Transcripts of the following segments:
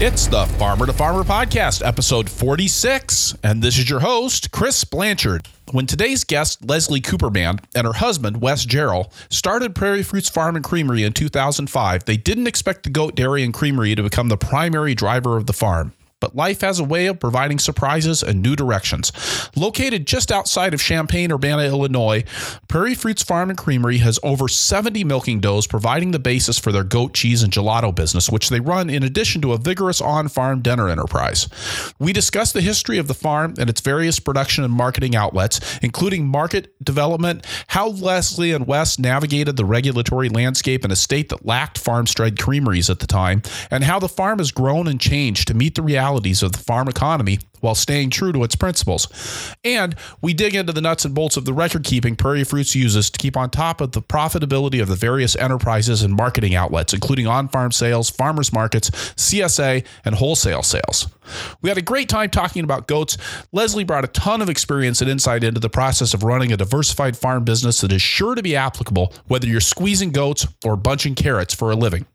It's the Farmer to Farmer podcast, episode 46, and this is your host, Chris Blanchard. When today's guest, Leslie Cooperman, and her husband, Wes Jarrell, started Prairie Fruits Farm and Creamery in 2005, they didn't expect the goat dairy and creamery to become the primary driver of the farm but life has a way of providing surprises and new directions. Located just outside of Champaign, Urbana, Illinois, Prairie Fruits Farm and Creamery has over 70 milking does, providing the basis for their goat cheese and gelato business, which they run in addition to a vigorous on farm dinner enterprise. We discuss the history of the farm and its various production and marketing outlets, including market development, how Leslie and Wes navigated the regulatory landscape in a state that lacked farm-bred creameries at the time, and how the farm has grown and changed to meet the reality realities of the farm economy while staying true to its principles. And we dig into the nuts and bolts of the record keeping Prairie Fruits uses to keep on top of the profitability of the various enterprises and marketing outlets, including on farm sales, farmers markets, CSA, and wholesale sales. We had a great time talking about goats. Leslie brought a ton of experience and insight into the process of running a diversified farm business that is sure to be applicable whether you're squeezing goats or bunching carrots for a living.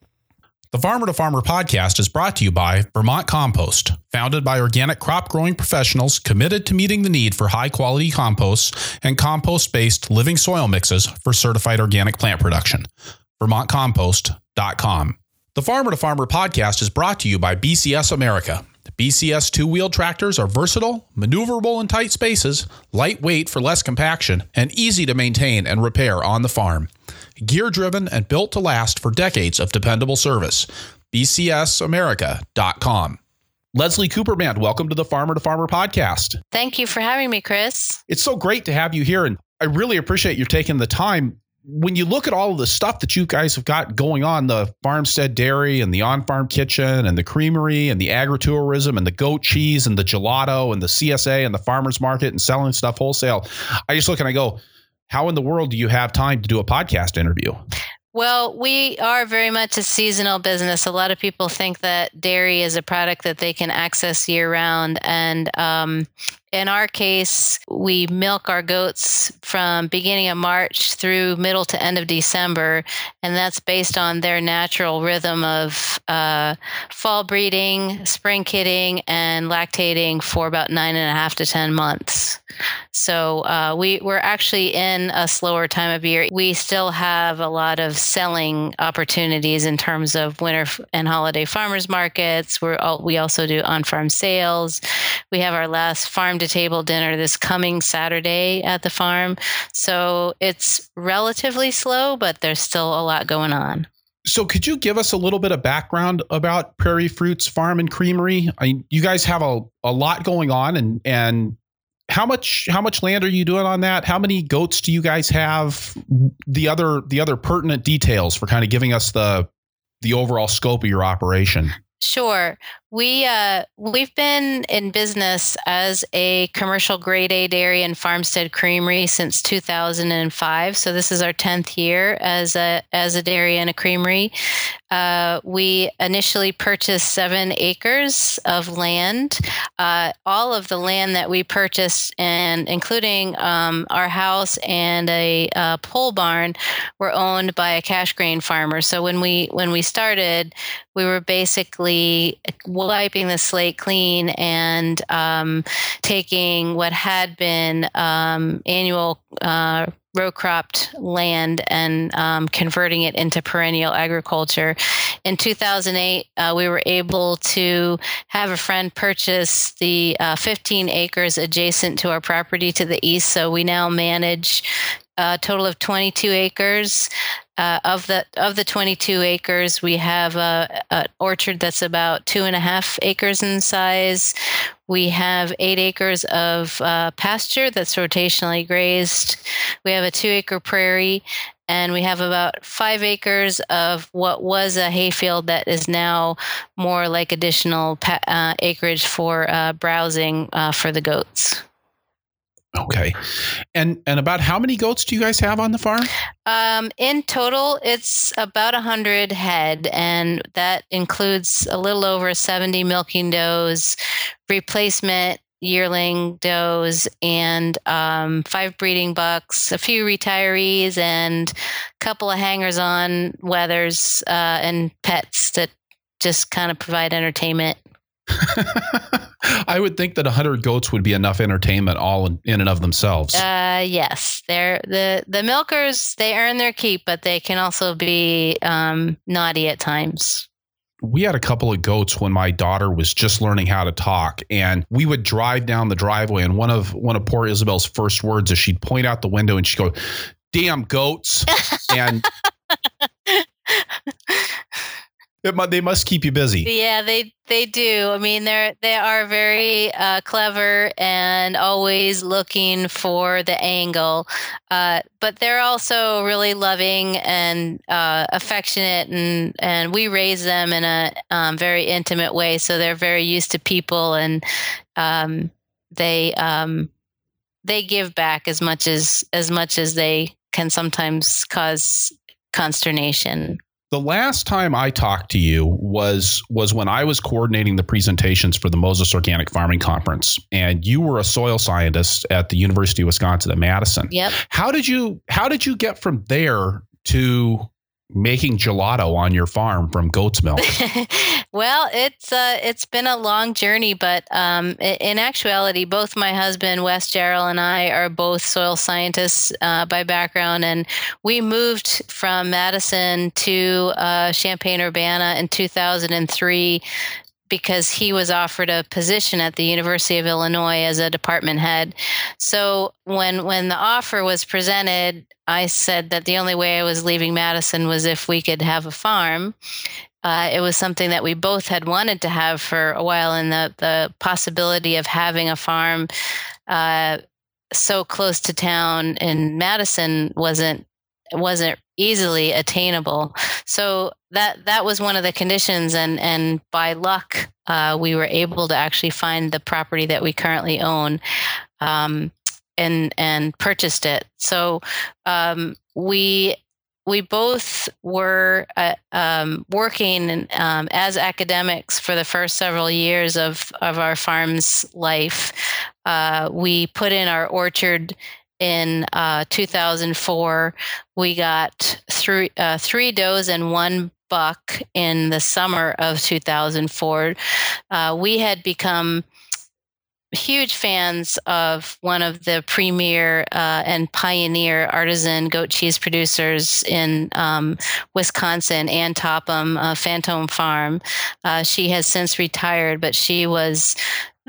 The Farmer to Farmer podcast is brought to you by Vermont Compost, founded by organic crop growing professionals committed to meeting the need for high quality composts and compost based living soil mixes for certified organic plant production. VermontCompost.com. The Farmer to Farmer podcast is brought to you by BCS America. BCS two wheeled tractors are versatile, maneuverable in tight spaces, lightweight for less compaction, and easy to maintain and repair on the farm gear driven, and built to last for decades of dependable service. BCSAmerica.com. Leslie Cooperman, welcome to the Farmer to Farmer podcast. Thank you for having me, Chris. It's so great to have you here, and I really appreciate you taking the time. When you look at all of the stuff that you guys have got going on, the farmstead dairy and the on farm kitchen and the creamery and the agritourism and the goat cheese and the gelato and the CSA and the farmers market and selling stuff wholesale, I just look and I go, how in the world do you have time to do a podcast interview? Well, we are very much a seasonal business. A lot of people think that dairy is a product that they can access year round. And um, in our case, we milk our goats from beginning of March through middle to end of December, and that's based on their natural rhythm of uh, fall breeding, spring kidding, and lactating for about nine and a half to ten months. So uh, we we're actually in a slower time of year. We still have a lot of selling opportunities in terms of winter and holiday farmers markets. We're all, we also do on farm sales. We have our last farm to table dinner this coming Saturday at the farm. So it's relatively slow, but there's still a lot going on. So, could you give us a little bit of background about Prairie Fruits Farm and Creamery? I, you guys have a, a lot going on, and and how much how much land are you doing on that? How many goats do you guys have? The other the other pertinent details for kind of giving us the the overall scope of your operation. Sure. We uh, we've been in business as a commercial grade A dairy and farmstead creamery since 2005. So this is our 10th year as a as a dairy and a creamery. Uh, we initially purchased seven acres of land. Uh, all of the land that we purchased, and including um, our house and a uh, pole barn, were owned by a cash grain farmer. So when we when we started, we were basically wiping the slate clean and um, taking what had been um, annual uh, row cropped land and um, converting it into perennial agriculture. In 2008, uh, we were able to have a friend purchase the uh, 15 acres adjacent to our property to the east. So we now manage a total of 22 acres. Uh, of the of the 22 acres, we have a, an orchard that's about two and a half acres in size. We have eight acres of uh, pasture that's rotationally grazed. We have a two acre prairie, and we have about five acres of what was a hayfield that is now more like additional pa- uh, acreage for uh, browsing uh, for the goats. Okay. And and about how many goats do you guys have on the farm? Um, in total, it's about 100 head, and that includes a little over 70 milking does, replacement yearling does, and um, five breeding bucks, a few retirees, and a couple of hangers on wethers, uh, and pets that just kind of provide entertainment. I would think that 100 goats would be enough entertainment all in, in and of themselves. Uh, yes, they're the the milkers. They earn their keep, but they can also be um, naughty at times we had a couple of goats when my daughter was just learning how to talk and we would drive down the driveway and one of one of poor isabel's first words is she'd point out the window and she'd go damn goats and it, they must keep you busy. Yeah, they they do. I mean, they're they are very uh, clever and always looking for the angle, uh, but they're also really loving and uh, affectionate, and and we raise them in a um, very intimate way, so they're very used to people, and um, they um, they give back as much as as much as they can sometimes cause consternation the last time I talked to you was was when I was coordinating the presentations for the Moses Organic Farming Conference, and you were a soil scientist at the University of Wisconsin at Madison. Yep. How did you How did you get from there to making gelato on your farm from goat's milk? well, it's uh, it's been a long journey, but um, in actuality, both my husband Wes Jarrell and I are both soil scientists uh, by background, and we moved from Madison to uh, Champaign Urbana in 2003 because he was offered a position at the University of Illinois as a department head. So when when the offer was presented, I said that the only way I was leaving Madison was if we could have a farm. Uh, it was something that we both had wanted to have for a while, and the the possibility of having a farm uh, so close to town in Madison wasn't wasn't easily attainable. So that that was one of the conditions, and and by luck, uh, we were able to actually find the property that we currently own. Um, and and purchased it. So um, we we both were uh, um, working um, as academics for the first several years of of our farm's life. Uh, we put in our orchard in uh, 2004. We got three uh, three does and one buck in the summer of 2004. Uh, we had become huge fans of one of the premier uh, and pioneer artisan goat cheese producers in um, Wisconsin, Ann Topham, uh, Fantome Farm. Uh, she has since retired, but she was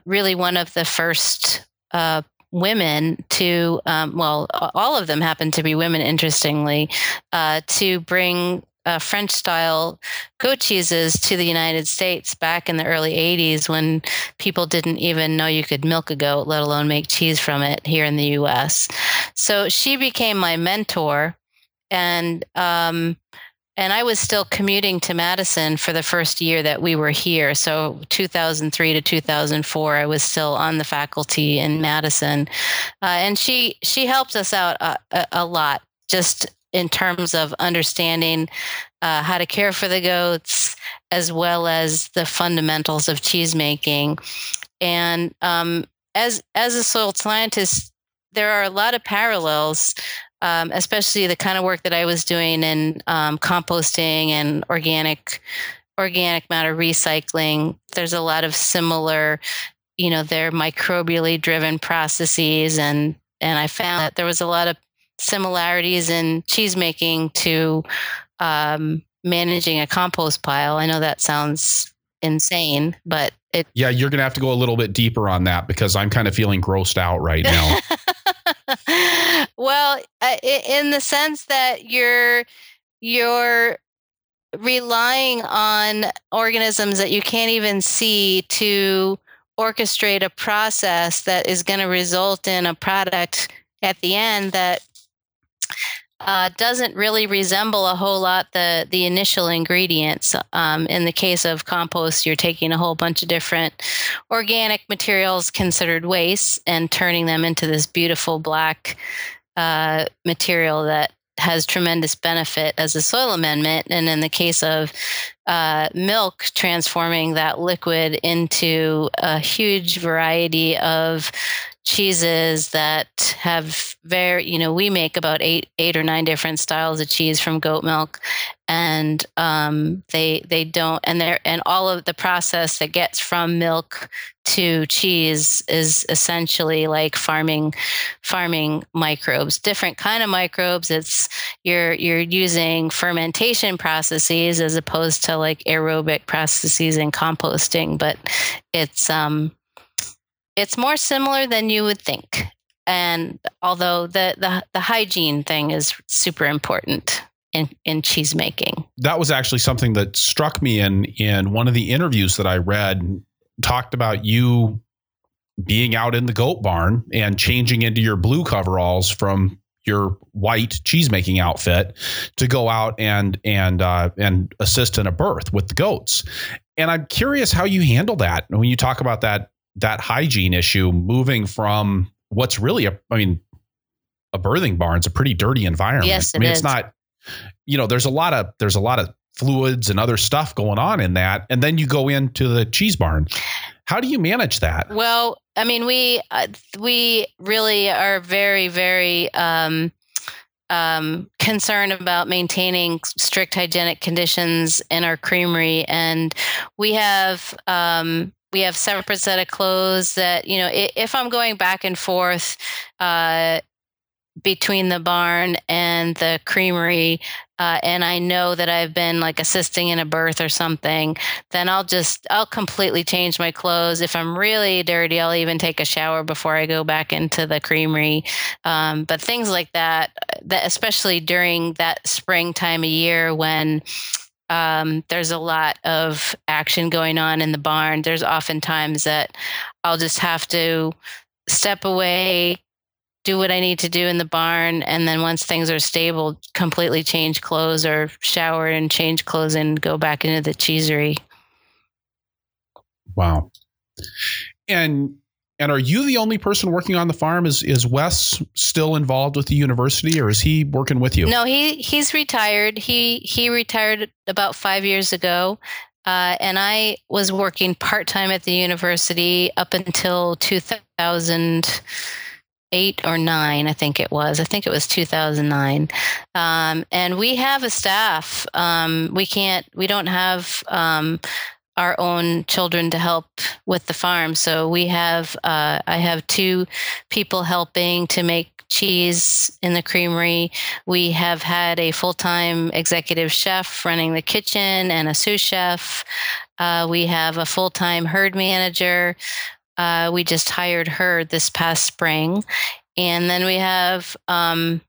really one of the first uh, women to, um, well, all of them happen to be women, interestingly, uh, to bring uh, French style goat cheeses to the United States back in the early 80s when people didn't even know you could milk a goat, let alone make cheese from it here in the US. So she became my mentor. And um, and I was still commuting to Madison for the first year that we were here. So 2003 to 2004, I was still on the faculty in Madison, uh, and she she helped us out a, a, lot, just in terms of understanding uh, how to care for the goats, as well as the fundamentals of cheese making. And um, as as a soil scientist, there are a lot of parallels um, especially the kind of work that I was doing in um, composting and organic organic matter recycling. There's a lot of similar, you know, they're microbially driven processes, and and I found that there was a lot of similarities in cheese making to um, managing a compost pile. I know that sounds insane, but it. Yeah, you're gonna have to go a little bit deeper on that because I'm kind of feeling grossed out right now. well, uh, in the sense that you're you're relying on organisms that you can't even see to orchestrate a process that is going to result in a product at the end that uh, doesn't really resemble a whole lot the the initial ingredients. Um, in the case of compost, you're taking a whole bunch of different organic materials considered waste and turning them into this beautiful black uh, material that has tremendous benefit as a soil amendment. And in the case of uh, milk, transforming that liquid into a huge variety of cheeses that have very you know we make about eight eight or nine different styles of cheese from goat milk. And um, they they don't and they're and all of the process that gets from milk to cheese is essentially like farming farming microbes different kind of microbes. It's you're you're using fermentation processes as opposed to like aerobic processes and composting but it's um it's more similar than you would think. And although the, the, the hygiene thing is super important in, in cheese making. That was actually something that struck me in in one of the interviews that I read talked about you being out in the goat barn and changing into your blue coveralls from your white cheese making outfit to go out and and uh, and assist in a birth with the goats. And I'm curious how you handle that when you talk about that that hygiene issue moving from what's really a I mean a birthing barn barn's a pretty dirty environment. Yes, I mean is. it's not you know there's a lot of there's a lot of fluids and other stuff going on in that and then you go into the cheese barn. How do you manage that? Well, I mean, we uh, we really are very very um, um, concerned about maintaining strict hygienic conditions in our creamery, and we have um, we have separate set of clothes that you know if i'm going back and forth uh, between the barn and the creamery uh, and i know that i've been like assisting in a birth or something then i'll just i'll completely change my clothes. If i'm really dirty i'll even take a shower before i go back into the creamery. Um, but things like that that especially during that spring time of year when um, there's a lot of action going on in the barn. There's often times that I'll just have to step away, do what I need to do in the barn, and then once things are stable, completely change clothes or shower and change clothes and go back into the cheesery. Wow. And and are you the only person working on the farm? Is is Wes still involved with the university, or is he working with you? No, he he's retired. He he retired about five years ago, uh, and I was working part time at the university up until two thousand eight or nine, I think it was. I think it was 2009. Um, and we have a staff. Um, we can't, we don't have um, our own children to help with the farm. So we have, uh, I have two people helping to make cheese in the creamery. We have had a full time executive chef running the kitchen and a sous chef. Uh, we have a full time herd manager. Uh, we just hired her this past spring. And then we have um,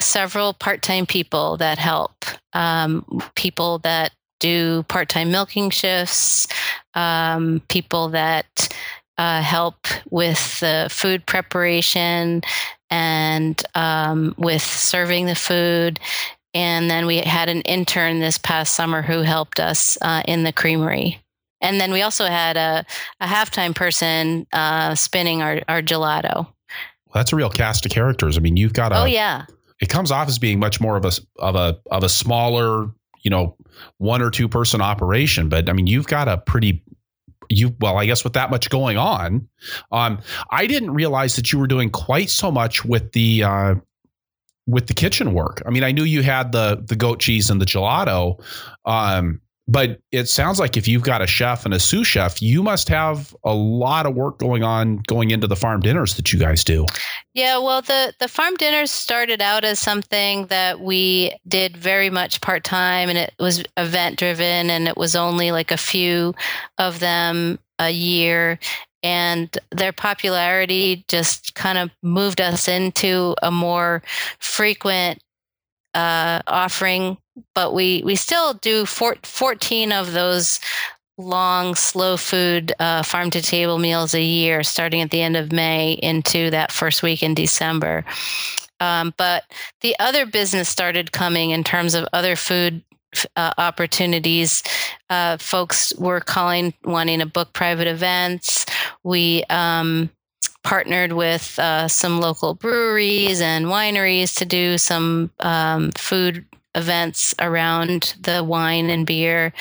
several part time people that help, um, people that do part time milking shifts, um, people that uh, help with the food preparation and um, with serving the food. And then we had an intern this past summer who helped us uh, in the creamery. And then we also had a, a halftime person uh, spinning our, our gelato. Well, that's a real cast of characters. I mean, you've got a. Oh yeah. It comes off as being much more of a of a of a smaller, you know, one or two person operation. But I mean, you've got a pretty you well i guess with that much going on um i didn't realize that you were doing quite so much with the uh with the kitchen work i mean i knew you had the the goat cheese and the gelato um but it sounds like if you've got a chef and a sous chef, you must have a lot of work going on going into the farm dinners that you guys do. Yeah, well, the the farm dinners started out as something that we did very much part time, and it was event driven, and it was only like a few of them a year. And their popularity just kind of moved us into a more frequent uh, offering, but we we still do four, 14 of those long slow food uh, farm to table meals a year starting at the end of may into that first week in december um, but the other business started coming in terms of other food uh, opportunities. Uh, folks were calling, wanting to book private events. We um, partnered with uh, some local breweries and wineries to do some um, food events around the wine and beer.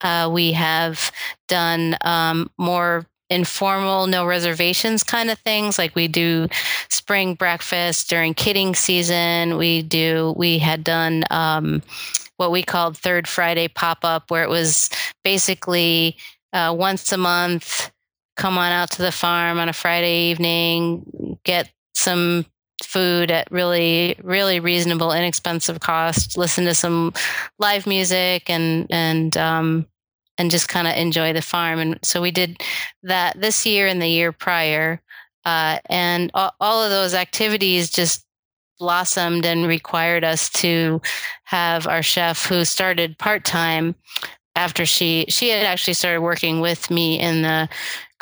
Uh, we have done um, more informal, no reservations kind of things. Like we do spring breakfast during kidding season. We do, we had done um, what we called Third Friday pop up, where it was basically uh, once a month, come on out to the farm on a Friday evening, get some food at really really reasonable inexpensive cost listen to some live music and and um and just kind of enjoy the farm. And so we did that this year and the year prior uh, and all, all of those activities just blossomed and required us to have our chef who started part-time after she she had actually started working with me in the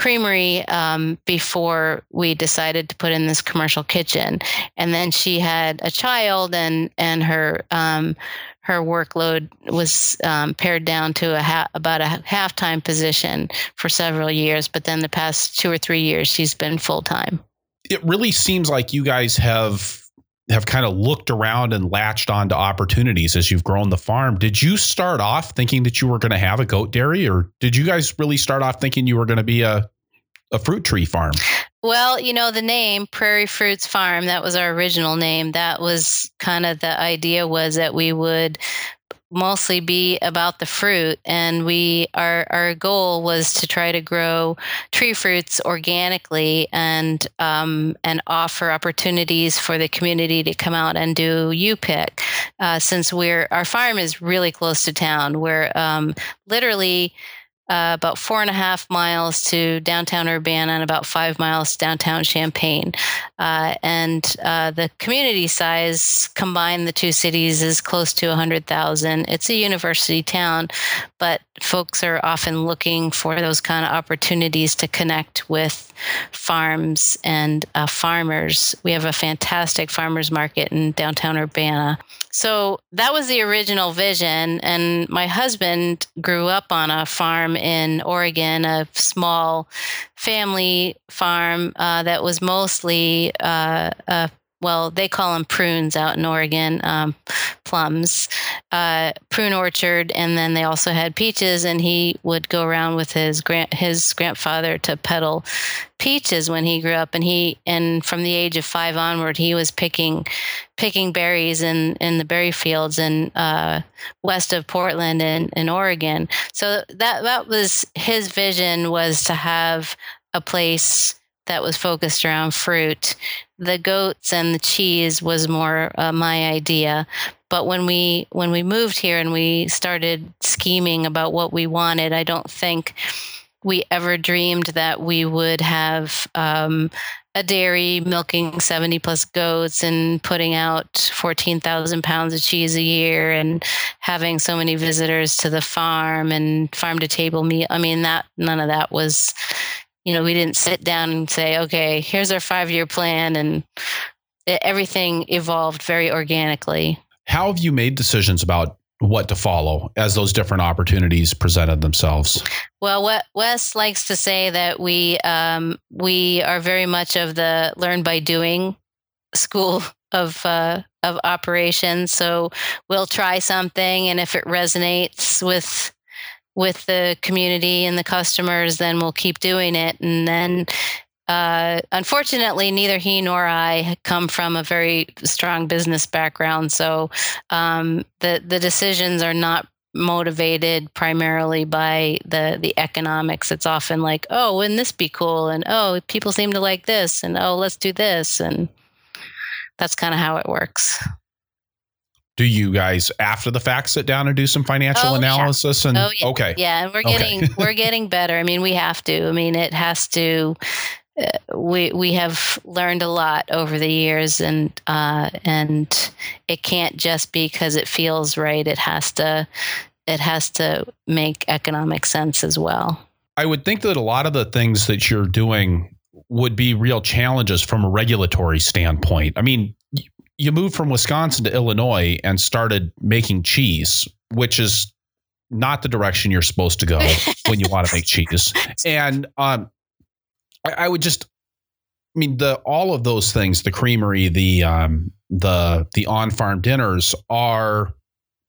creamery um, before we decided to put in this commercial kitchen. And then she had a child and and her um, her workload was um, pared down to a ha- about a half-time position for several years. But then the past two or three years she's been full-time. It really seems like you guys have have kind of looked around and latched onto opportunities as you've grown the farm. Did you start off thinking that you were going to have a goat dairy, or did you guys really start off thinking you were going to be a a fruit tree farm? Well, you know, the name Prairie Fruits Farm, that was our original name. That was kind of the idea was that we would mostly be about the fruit and we our our goal was to try to grow tree fruits organically and um, and offer opportunities for the community to come out and do you pick uh, since we're our farm is really close to town we're um, literally uh, about four and a half miles to downtown Urbana and about five miles downtown Champaign. Uh, and uh, the community size combined the two cities is close to 100,000. It's a university town, but folks are often looking for those kind of opportunities to connect with farms and uh, farmers. We have a fantastic farmers market in downtown Urbana. So that was the original vision. And my husband grew up on a farm in Oregon, a small family farm uh, that was mostly uh, a well, they call them prunes out in Oregon, um, plums, uh, prune orchard, and then they also had peaches. And he would go around with his grand his grandfather to peddle peaches when he grew up. And he and from the age of five onward, he was picking picking berries in in the berry fields in uh, west of Portland in in Oregon. So that that was his vision was to have a place that was focused around fruit. The goats and the cheese was more uh, my idea. But when we when we moved here and we started scheming about what we wanted, I don't think we ever dreamed that we would have um, a dairy milking 70 plus goats and putting out 14,000 pounds of cheese a year and having so many visitors to the farm and farm to table meat. I mean, that none of that was you know, we didn't sit down and say, okay, here's our five year plan. And it, everything evolved very organically. How have you made decisions about what to follow as those different opportunities presented themselves? Well, what Wes likes to say that we um, we are very much of the learn by doing school of uh, of operations. So we'll try something, and if it resonates with with the community and the customers, then we'll keep doing it. And then, uh, unfortunately, neither he nor I come from a very strong business background, so um, the the decisions are not motivated primarily by the the economics. It's often like, oh, wouldn't this be cool? And oh, people seem to like this, and oh, let's do this, and that's kind of how it works do you guys after the fact sit down and do some financial oh, analysis yeah. and oh, yeah. okay yeah and we're getting okay. we're getting better i mean we have to i mean it has to uh, we we have learned a lot over the years and uh, and it can't just be because it feels right it has to it has to make economic sense as well i would think that a lot of the things that you're doing would be real challenges from a regulatory standpoint i mean you moved from Wisconsin to Illinois and started making cheese, which is not the direction you're supposed to go when you want to make cheese. And um, I, I, would just, I mean, the all of those things, the creamery, the um, the the on farm dinners are,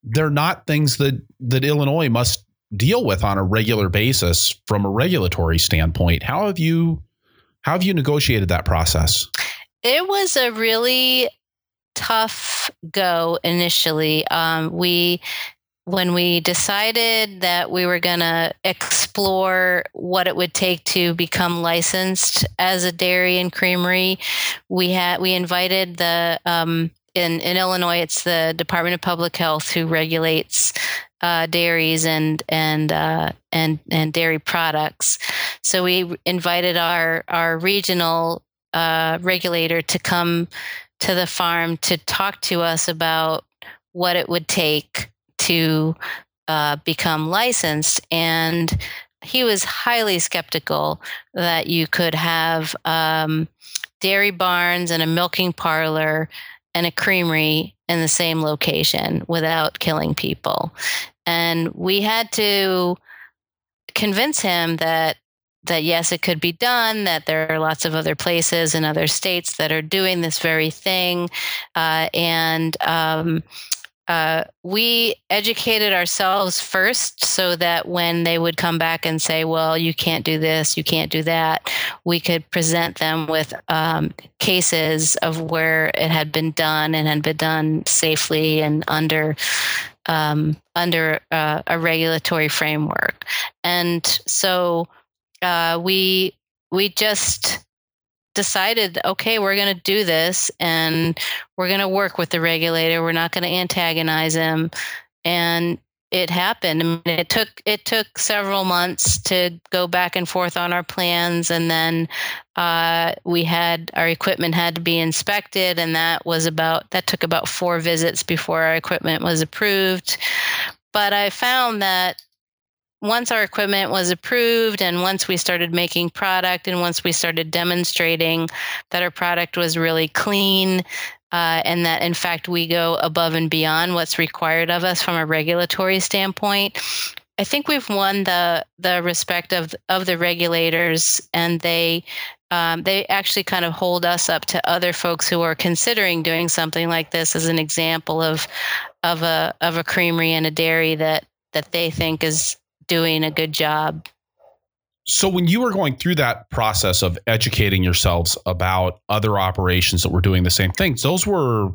they're not things that that Illinois must deal with on a regular basis from a regulatory standpoint. How have you how have you negotiated that process? It was a really tough go initially. Um, we when we decided that we were going to explore what it would take to become licensed as a dairy and creamery, we had we invited the um, in in Illinois, it's the Department of Public Health who regulates uh, dairies and and uh, and and dairy products. So we invited our our regional uh, regulator to come to the farm to talk to us about what it would take to uh, become licensed. And he was highly skeptical that you could have um, dairy barns and a milking parlor and a creamery in the same location without killing people. And we had to convince him that that yes, it could be done, that there are lots of other places in other states that are doing this very thing. Uh, and um, uh, we educated ourselves first so that when they would come back and say, well, you can't do this, you can't do that, we could present them with um, cases of where it had been done and had been done safely and under. Um, under uh, a regulatory framework, and so uh, we we just decided, okay, we're going to do this and we're going to work with the regulator. We're not going to antagonize him. And it happened. I mean, it took it took several months to go back and forth on our plans, and then uh, we had our equipment had to be inspected, and that was about that took about four visits before our equipment was approved. But I found that once our equipment was approved and once we started making product and once we started demonstrating that our product was really clean uh, and that in fact we go above and beyond what's required of us from a regulatory standpoint i think we've won the the respect of of the regulators and they um, they actually kind of hold us up to other folks who are considering doing something like this as an example of of a of a creamery and a dairy that that they think is doing a good job. So, when you were going through that process of educating yourselves about other operations that were doing the same things, those were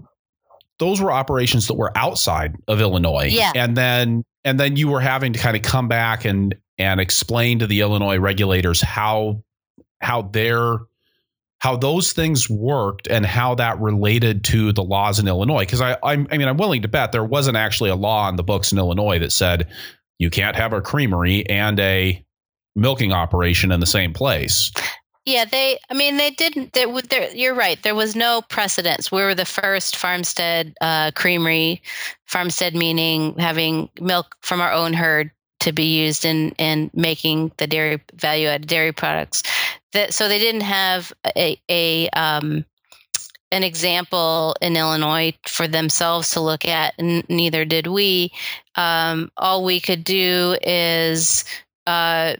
those were operations that were outside of Illinois. Yeah. And then and then you were having to kind of come back and and explain to the Illinois regulators how how their how those things worked and how that related to the laws in Illinois. Because I, I'm, I mean, I'm willing to bet there wasn't actually a law in the books in Illinois that said you can't have a creamery and a milking operation in the same place. Yeah, they. I mean, they didn't. They, there, you're right. There was no precedence. We were the first farmstead uh, creamery. Farmstead meaning having milk from our own herd to be used in in making the dairy value added dairy products. That so they didn't have a a um, an example in Illinois for themselves to look at, and neither did we. Um, all we could do is, uh,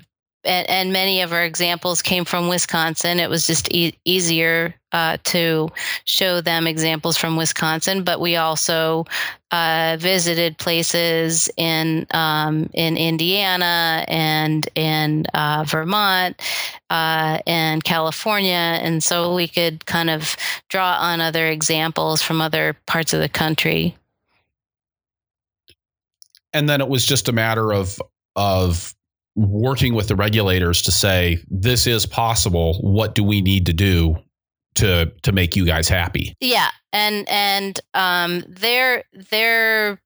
and, and, many of our examples came from Wisconsin. It was just e- easier uh, to show them examples from Wisconsin, but we also uh, visited places in um, in Indiana and in uh, Vermont uh, and California, and so we could kind of draw on other examples from other parts of the country. And then it was just a matter of of working with the regulators to say this is possible. What do we need to do to to make you guys happy? Yeah, and and um, their their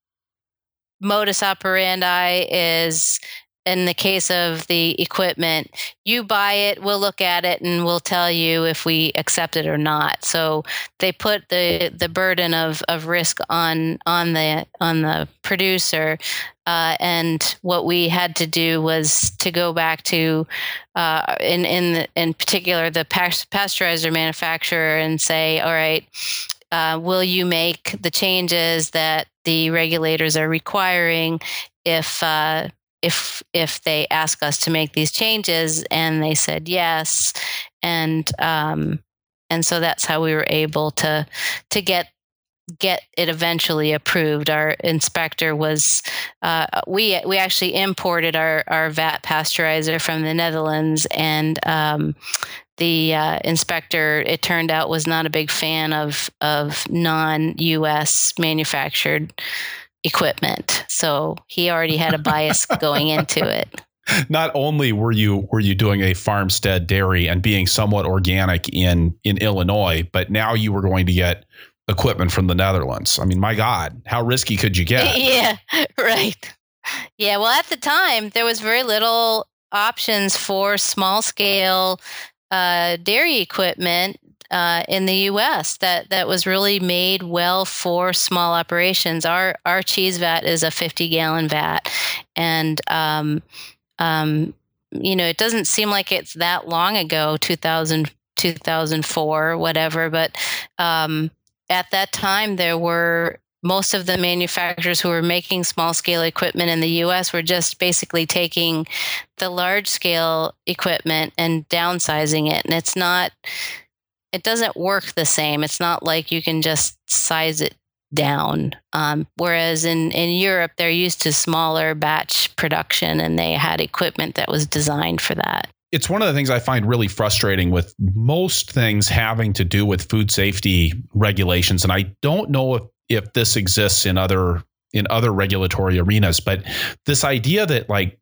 modus operandi is in the case of the equipment, you buy it, we'll look at it, and we'll tell you if we accept it or not. So they put the the burden of, of risk on on the on the producer. Uh, and what we had to do was to go back to, uh, in in the, in particular, the pasteurizer manufacturer and say, all right, uh, will you make the changes that the regulators are requiring if uh, if if they ask us to make these changes? And they said yes. And um, and so that's how we were able to to get get it eventually approved. Our inspector was uh, we we actually imported our our vat pasteurizer from the Netherlands, and um, the uh, inspector it turned out was not a big fan of of non U.S. manufactured equipment, so he already had a bias going into it not only were you were you doing a farmstead dairy and being somewhat organic in in Illinois, but now you were going to get equipment from the Netherlands. I mean, my God, how risky could you get? Yeah, right. Yeah, well, at the time, there was very little options for small scale uh, dairy equipment uh, in the U.S. that that was really made well for small operations. Our our cheese vat is a 50 gallon vat, and um, um, you know, it doesn't seem like it's that long ago, 2000, 2004, whatever. But um, at that time, there were most of the manufacturers who were making small scale equipment in the US were just basically taking the large scale equipment and downsizing it. And it's not, it doesn't work the same. It's not like you can just size it down. Um, whereas in, in Europe, they're used to smaller batch production and they had equipment that was designed for that. It's one of the things I find really frustrating with most things having to do with food safety regulations. And I don't know if, if this exists in other in other regulatory arenas, but this idea that like,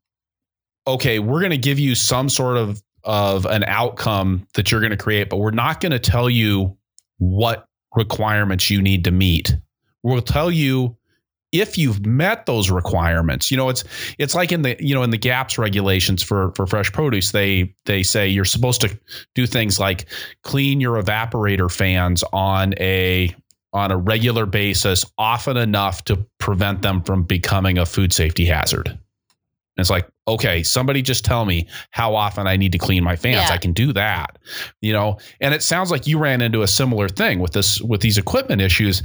okay, we're going to give you some sort of of an outcome that you're going to create, but we're not going to tell you what requirements you need to meet We'll tell you if you've met those requirements you know it's it's like in the you know in the gaps regulations for for fresh produce they they say you're supposed to do things like clean your evaporator fans on a on a regular basis often enough to prevent them from becoming a food safety hazard. And it's like okay somebody just tell me how often i need to clean my fans. Yeah. i can do that you know? And it sounds like you ran into a similar thing with this with these equipment issues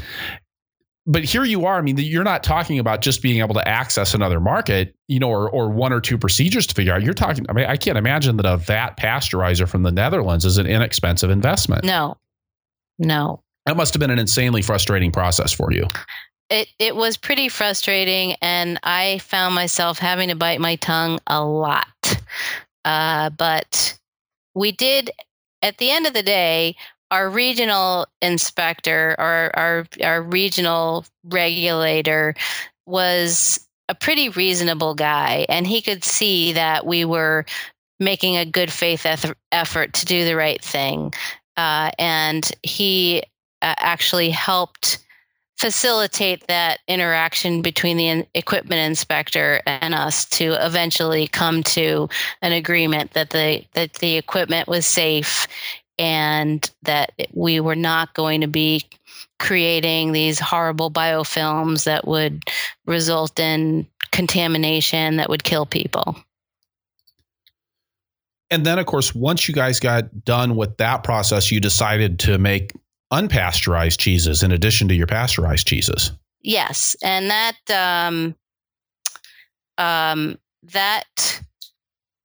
but here you are. I mean, you're not talking about just being able to access another market, you know, or, or one or two procedures to figure out. You're talking. I mean, I can't imagine that a vat pasteurizer from the Netherlands is an inexpensive investment. No, no. That must have been an insanely frustrating process for you. It it was pretty frustrating, and I found myself having to bite my tongue a lot. Uh, but we did. At the end of the day, our regional inspector or our our regional regulator was a pretty reasonable guy and he could see that we were making a good faith effort to do the right thing. Uh, and he uh, actually helped facilitate that interaction between the equipment inspector and us to eventually come to an agreement that the that the equipment was safe and that we were not going to be creating these horrible biofilms that would result in contamination that would kill people. And then, of course, once you guys got done with that process, you decided to make unpasteurized cheeses in addition to your pasteurized cheeses. Yes, and that um, um, that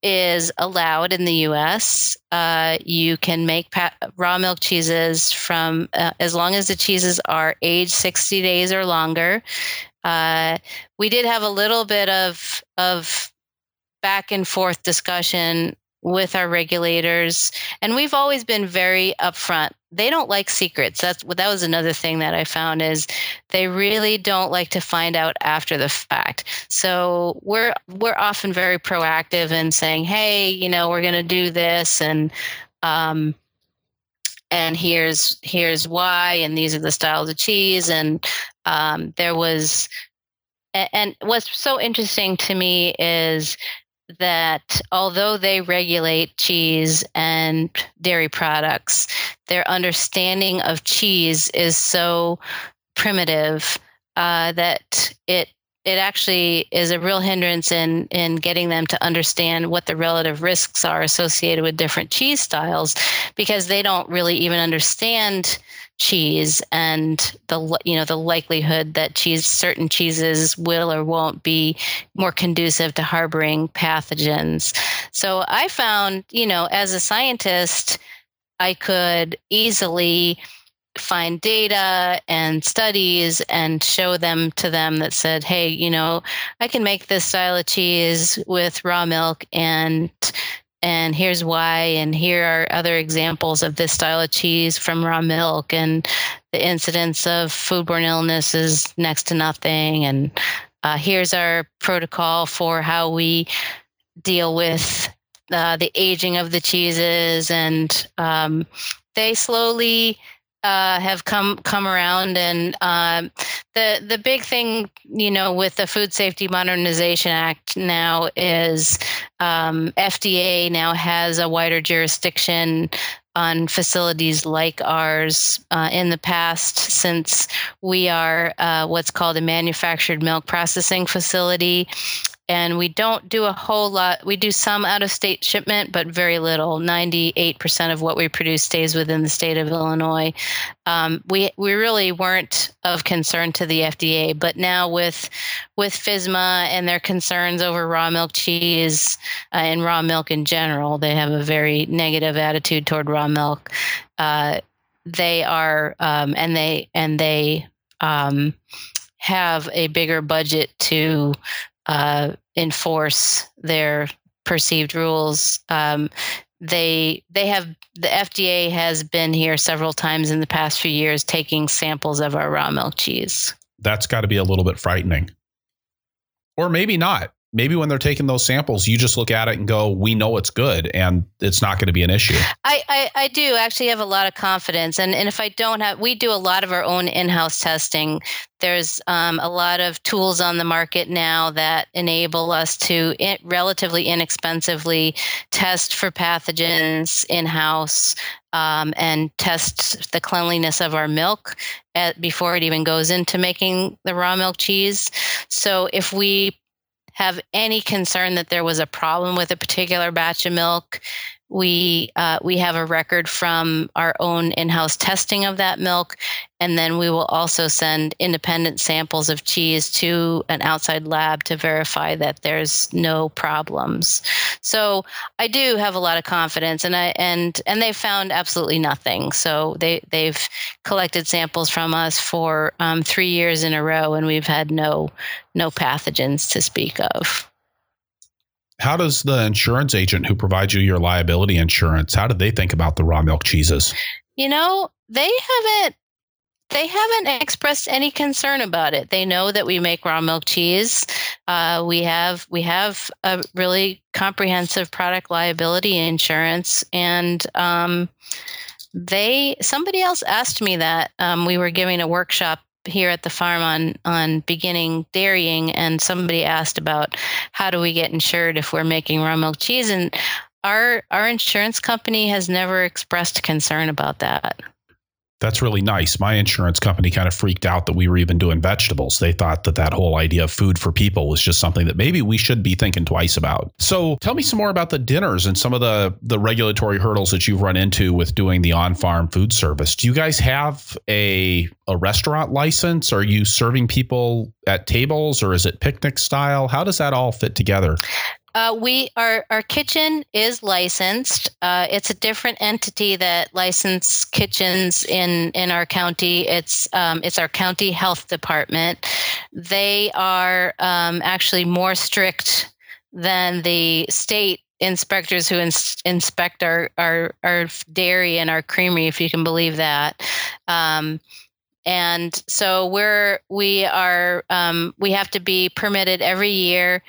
is allowed in the U.S. Uh, you can make pa- raw milk cheeses from uh, as long as the cheeses are aged 60 days or longer. Uh, we did have a little bit of of back and forth discussion with our regulators and we've always been very upfront. They don't like secrets. That's that was another thing that i found is they really don't like to find out after the fact. So we're we're often very proactive in saying hey you know we're going to do this and um and here's here's why and these are the styles of cheese and um there was and what's so interesting to me is that although they regulate cheese and dairy products, their understanding of cheese is so primitive uh, that it it actually is a real hindrance in in getting them to understand what the relative risks are associated with different cheese styles because they don't really even understand cheese and the you know the likelihood that cheese certain cheeses will or won't be more conducive to harboring pathogens. So i found you know as a scientist i could easily find data and studies and show them to them that said, hey, you know, I can make this style of cheese with raw milk and and here's why and here are other examples of this style of cheese from raw milk and the incidence of foodborne illness is next to nothing and uh, here's our protocol for how we deal with uh, the aging of the cheeses and um, they slowly uh, have come come around, and um, the the big thing, you know, with the Food Safety Modernization Act now is um, FDA now has a wider jurisdiction on facilities like ours uh, in the past, since we are uh, what's called a manufactured milk processing facility and we don't do a whole lot. We do some out of state shipment, but very little. 98% of what we produce stays within the state of Illinois. Um, we we really weren't of concern to the FDA, but now with with FSMA and their concerns over raw milk cheese uh, and raw milk in general, they have a very negative attitude toward raw milk. Uh, they are um, and they and they um, have a bigger budget to uh, enforce their perceived rules. Um, they they have the FDA has been here several times in the past few years taking samples of our raw milk cheese. That's got to be a little bit frightening. Or maybe not maybe when they're taking those samples, you just look at it and go, "We know it's good, and it's not going to be an issue." I, I, I do actually have a lot of confidence, and and if I don't have, we do a lot of our own in-house testing. There's um, a lot of tools on the market now that enable us to in, relatively inexpensively test for pathogens in-house um, and test the cleanliness of our milk at, before it even goes into making the raw milk cheese. So if we have any concern that there was a problem with a particular batch of milk, we uh, we have a record from our own in-house testing of that milk and then we will also send independent samples of cheese to an outside lab to verify that there's no problems. So i do have a lot of confidence and i and and they found absolutely nothing. So they they've collected samples from us for um, three years in a row and we've had no no pathogens to speak of how does the insurance agent who provides you your liability insurance how do they think about the raw milk cheeses? You know they haven't they haven't expressed any concern about it. They know that we make raw milk cheese. Uh, we have we have a really comprehensive product liability insurance and um, they somebody else asked me that um, we were giving a workshop here at the farm on on beginning dairying and somebody asked about how do we get insured if we're making raw milk cheese and our our insurance company has never expressed concern about that that's really nice. My insurance company kind of freaked out that we were even doing vegetables. They thought that that whole idea of food for people was just something that maybe we should be thinking twice about. So, tell me some more about the dinners and some of the the regulatory hurdles that you've run into with doing the on-farm food service. Do you guys have a a restaurant license? Are you serving people at tables or is it picnic style? How does that all fit together? Uh, we our our kitchen is licensed. Uh, it's a different entity that license kitchens in in our county. It's um, it's our county health department. They are um, actually more strict than the state inspectors who ins- inspect our, our our dairy and our creamery, if you can believe that. Um, and so we're we are um, we have to be permitted every year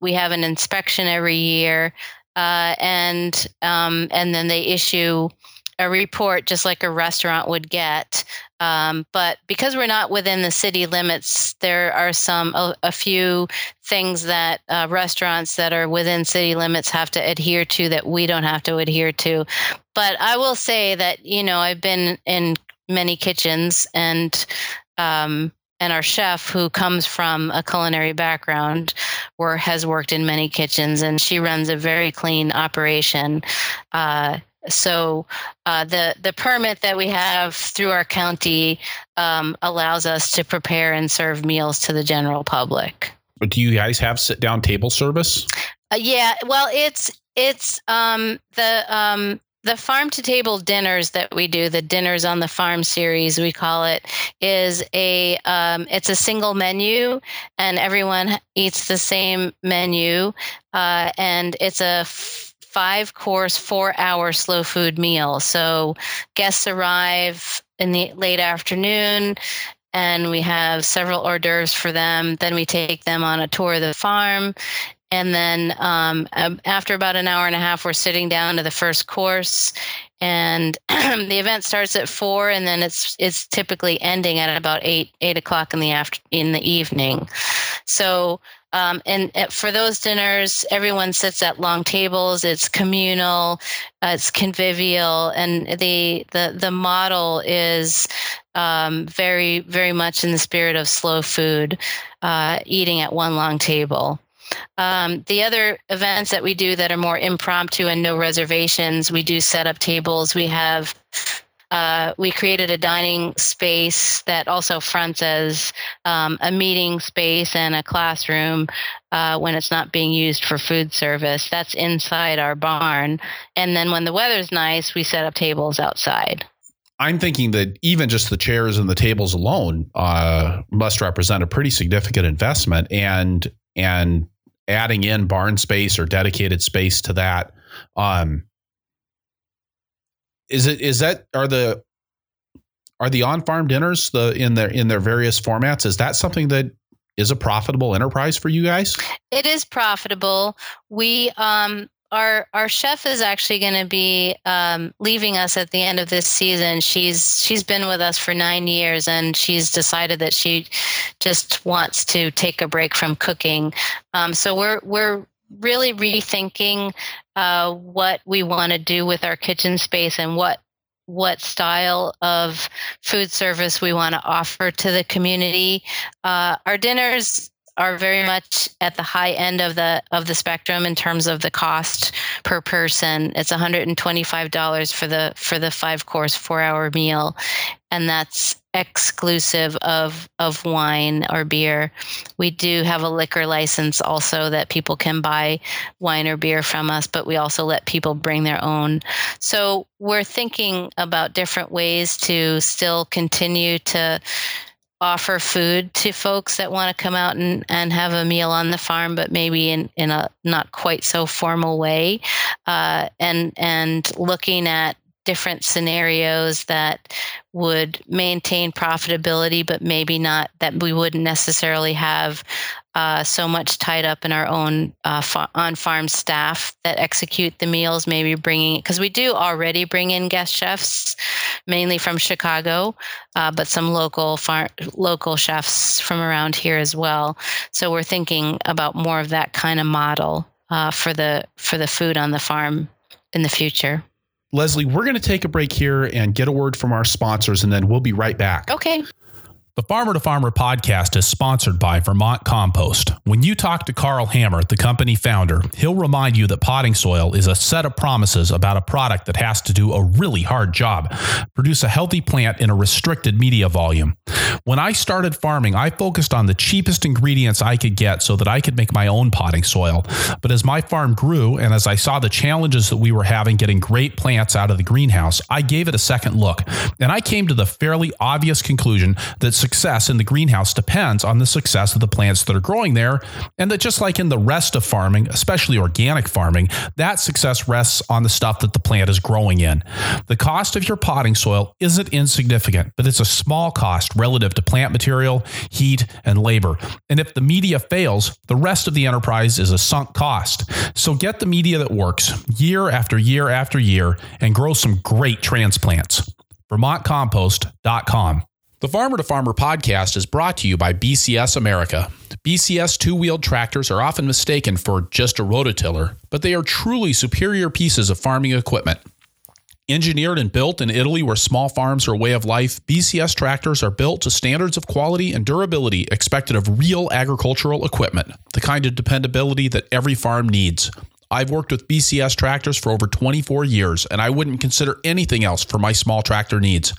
we have an inspection every year, uh, and um, and then they issue a report just like a restaurant would get. Um, but because we're not within the city limits, there are some a, a few things that uh, restaurants that are within city limits have to adhere to that we don't have to adhere to. But I will say that you know I've been in many kitchens and um, and our chef who comes from a culinary background or has worked in many kitchens and she runs a very clean operation. Uh, so uh, the the permit that we have through our county um, allows us to prepare and serve meals to the general public. But do you guys have sit down table service? Uh, yeah well it's it's um, the um, the farm to table dinners that we do, the dinners on the farm series, we call it, is a um, it's a single menu, and everyone eats the same menu, uh, and it's a f- five course, four hour slow food meal. So guests arrive in the late afternoon and we have several hors d'oeuvres for them. Then we take them on a tour of the farm. And then um, after about an hour and a half, we're sitting down to the first course, and the event starts at four, and then it's it's typically ending at about eight eight o'clock in the after in the evening. So um, and uh, for those dinners, everyone sits at long tables. It's communal, uh, it's convivial, and the the the model is um, very very much in the spirit of slow food, uh, eating at one long table. Um, the other events that we do that are more impromptu and no reservations, we do set up tables. We have uh, we created a dining space that also fronts as um, a meeting space and a classroom uh, when it's not being used for food service. That's inside our barn. And then when the weather's nice, we set up tables outside. I'm thinking that even just the chairs and the tables alone uh, must represent a pretty significant investment, and and adding in barn space or dedicated space to that um, is it is that are the are the on-farm dinners the in their in their various formats is that something that is a profitable enterprise for you guys? It is profitable. We um our our chef is actually going to be um, leaving us at the end of this season. She's she's been with us for nine years, and she's decided that she just wants to take a break from cooking. Um, so we're we're really rethinking uh, what we want to do with our kitchen space and what what style of food service we want to offer to the community. Uh, our dinners are very much at the high end of the of the spectrum in terms of the cost per person. It's $125 for the for the five course four hour meal, and that's exclusive of of wine or beer. We do have a liquor license also that people can buy wine or beer from us, but we also let people bring their own. So we're thinking about different ways to still continue to offer food to folks that want to come out and, and have a meal on the farm, but maybe in, in a not quite so formal way. Uh, and and looking at different scenarios that would maintain profitability, but maybe not that we wouldn't necessarily have uh, so much tied up in our own uh, fa- on farm staff that execute the meals, maybe bringing, because we do already bring in guest chefs, mainly from Chicago, uh, but some local farm, local chefs from around here as well. So we're thinking about more of that kind of model uh, for the for the food on the farm in the future. Leslie, we're going to take a break here and get a word from our sponsors, and then we'll be right back. Okay. The Farmer to Farmer podcast is sponsored by Vermont Compost. When you talk to Karl Hammer, the company founder, he'll remind you that potting soil is a set of promises about a product that has to do a really hard job produce a healthy plant in a restricted media volume. When I started farming, I focused on the cheapest ingredients I could get so that I could make my own potting soil. But as my farm grew and as I saw the challenges that we were having getting great plants out of the greenhouse, I gave it a second look. And I came to the fairly obvious conclusion that success in the greenhouse depends on the success of the plants that are growing there, and that just like in the rest of farming, especially organic farming, that success rests on the stuff that the plant is growing in. The cost of your potting soil isn't insignificant, but it's a small cost relative to plant material, heat, and labor. And if the media fails, the rest of the enterprise is a sunk cost. So get the media that works year after year after year and grow some great transplants. VermontCompost.com. The Farmer to Farmer podcast is brought to you by BCS America. BCS two wheeled tractors are often mistaken for just a rototiller, but they are truly superior pieces of farming equipment. Engineered and built in Italy, where small farms are a way of life, BCS tractors are built to standards of quality and durability expected of real agricultural equipment, the kind of dependability that every farm needs. I've worked with BCS tractors for over 24 years, and I wouldn't consider anything else for my small tractor needs.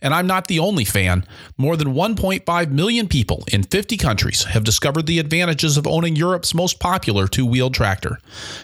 And I'm not the only fan. More than 1.5 million people in 50 countries have discovered the advantages of owning Europe's most popular two wheeled tractor.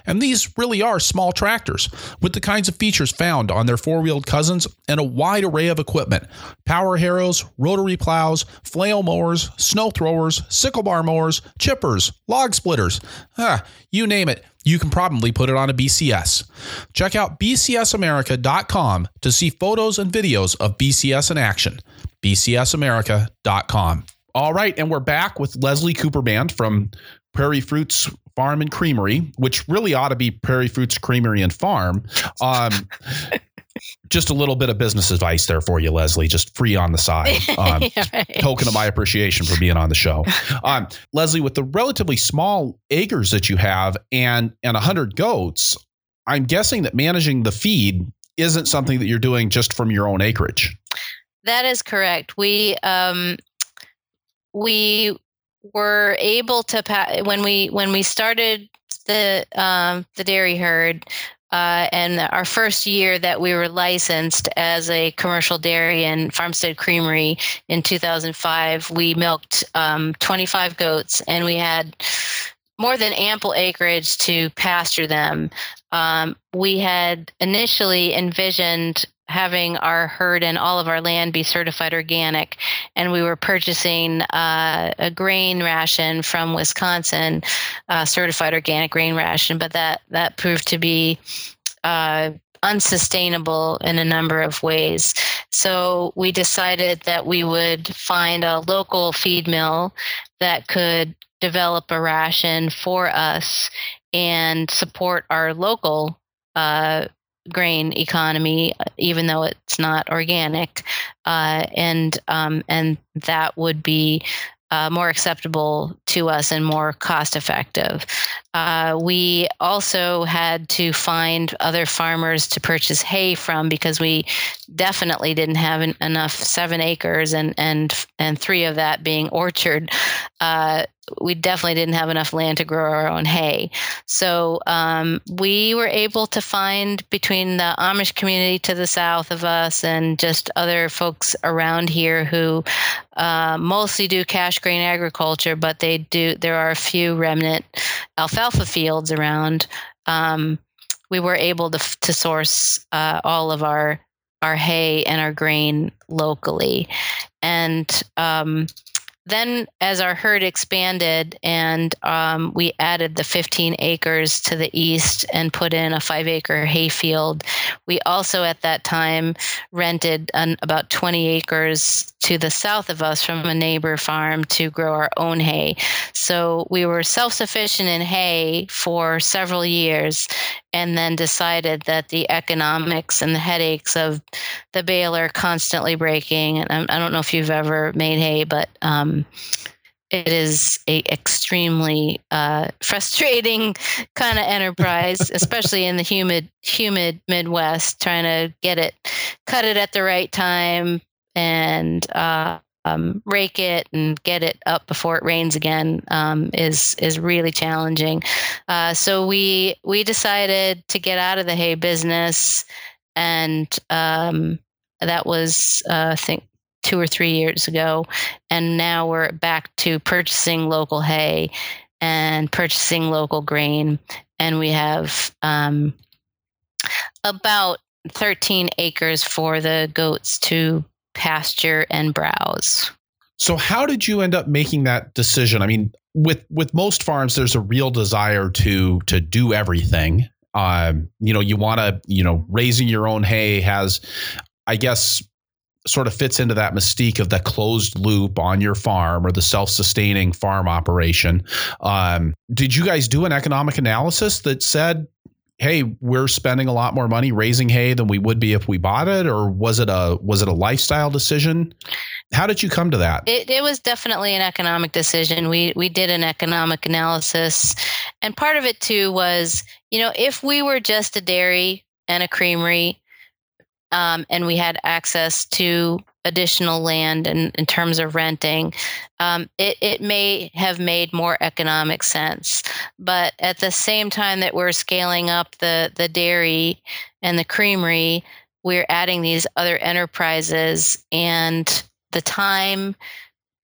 And these really are small tractors, with the kinds of features found on their four wheeled cousins and a wide array of equipment power harrows, rotary plows, flail mowers, snow throwers, sickle bar mowers, chippers, log splitters. Ah, you name it you can probably put it on a BCS. Check out bcsamerica.com to see photos and videos of BCS in action. bcsamerica.com. All right, and we're back with Leslie Cooperband from Prairie Fruits Farm and Creamery, which really ought to be Prairie Fruits Creamery and Farm. Um, just a little bit of business advice there for you, Leslie, just free on the side. Um, right. Token of my appreciation for being on the show. Um, Leslie, with the relatively small acres that you have and and 100 goats, I'm guessing that managing the feed isn't something that you're doing just from your own acreage. That is correct. We um, we were able to pa- when we when we started the um, the dairy herd uh, and our first year that we were licensed as a commercial dairy and farmstead creamery in 2005, we milked um, 25 goats and we had more than ample acreage to pasture them. Um, we had initially envisioned having our herd and all of our land be certified organic. And we were purchasing uh, a grain ration from Wisconsin, uh, certified organic grain ration, but that, that proved to be uh, unsustainable in a number of ways. So we decided that we would find a local feed mill that could develop a ration for us and support our local uh, grain economy, even though it's not organic, uh, and um, and that would be uh, more acceptable to us and more cost effective. Uh, we also had to find other farmers to purchase hay from because we definitely didn't have enough seven acres and and and three of that being orchard. Uh, we definitely didn't have enough land to grow our own hay. So um, we were able to find between the Amish community to the south of us and just other folks around here who uh, mostly do cash grain agriculture, but they do. There are a few remnant alfalfa fields around. Um, we were able to to source uh, all of our our hay and our grain locally, and um, then as our herd expanded and um, we added the 15 acres to the east and put in a five acre hayfield we also at that time rented an, about 20 acres to the south of us from a neighbor farm to grow our own hay so we were self-sufficient in hay for several years and then decided that the economics and the headaches of the baler constantly breaking and I don't know if you've ever made hay but um, it is a extremely uh, frustrating kind of enterprise, especially in the humid, humid Midwest. Trying to get it, cut it at the right time, and uh, um, rake it and get it up before it rains again um, is is really challenging. Uh, so we we decided to get out of the hay business, and um, that was uh, I think two or three years ago, and now we're back to purchasing local hay and purchasing local grain, and we have um, about 13 acres for the goats to pasture and browse. So how did you end up making that decision? I mean, with with most farms there's a real desire to to do everything. Um, you know, you want to, you know, raising your own hay has I guess sort of fits into that mystique of the closed loop on your farm or the self-sustaining farm operation. Um, did you guys do an economic analysis that said hey, we're spending a lot more money raising hay than we would be if we bought it, or was it a was it a lifestyle decision? How did you come to that? It, it was definitely an economic decision. We we did an economic analysis, and part of it too was, you know, if we were just a dairy and a creamery, um, and we had access to additional land and in terms of renting, um, it, it may have made more economic sense. But at the same time that we're scaling up the, the dairy and the creamery, we're adding these other enterprises and the time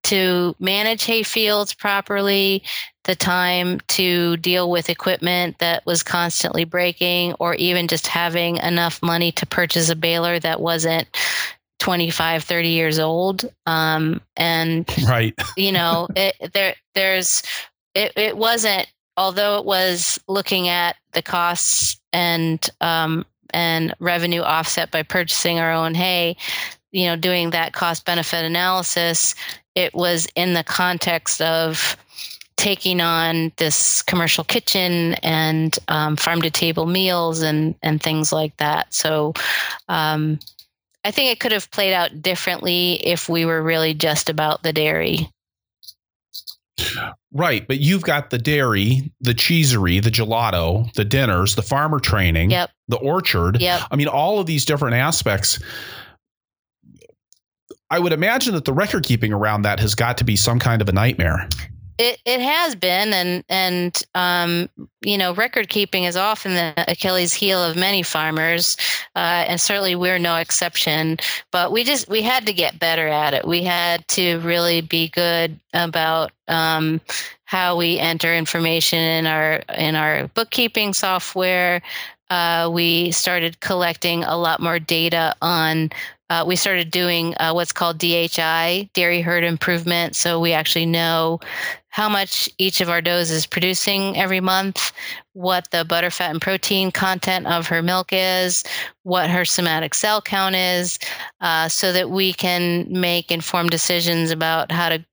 to manage hay fields properly, the time to deal with equipment that was constantly breaking, or even just having enough money to purchase a baler that wasn't 25 30 years old um, and right you know it, there there's it, it wasn't although it was looking at the costs and um, and revenue offset by purchasing our own hay you know doing that cost benefit analysis it was in the context of taking on this commercial kitchen and um, farm to table meals and and things like that. So um, I think it could have played out differently if we were really just about the dairy. Right, but you've got the dairy, the cheesery, the gelato, the dinners, the farmer training, yep. the orchard. Yep. I mean, all of these different aspects I would imagine that the record keeping around that has got to be some kind of a nightmare. It it has been, and and um, you know, record keeping is often the Achilles heel of many farmers, uh, and certainly we're no exception. But we just we had to get better at it. We had to really be good about um, how we enter information in our in our bookkeeping software. Uh, we started collecting a lot more data on uh, we started doing uh, what's called DHI, dairy herd improvement. So we actually know how much each of our does is producing every month, what the butter, fat, and protein content of her milk is, what her somatic cell count is, uh, so that we can make informed decisions about how to,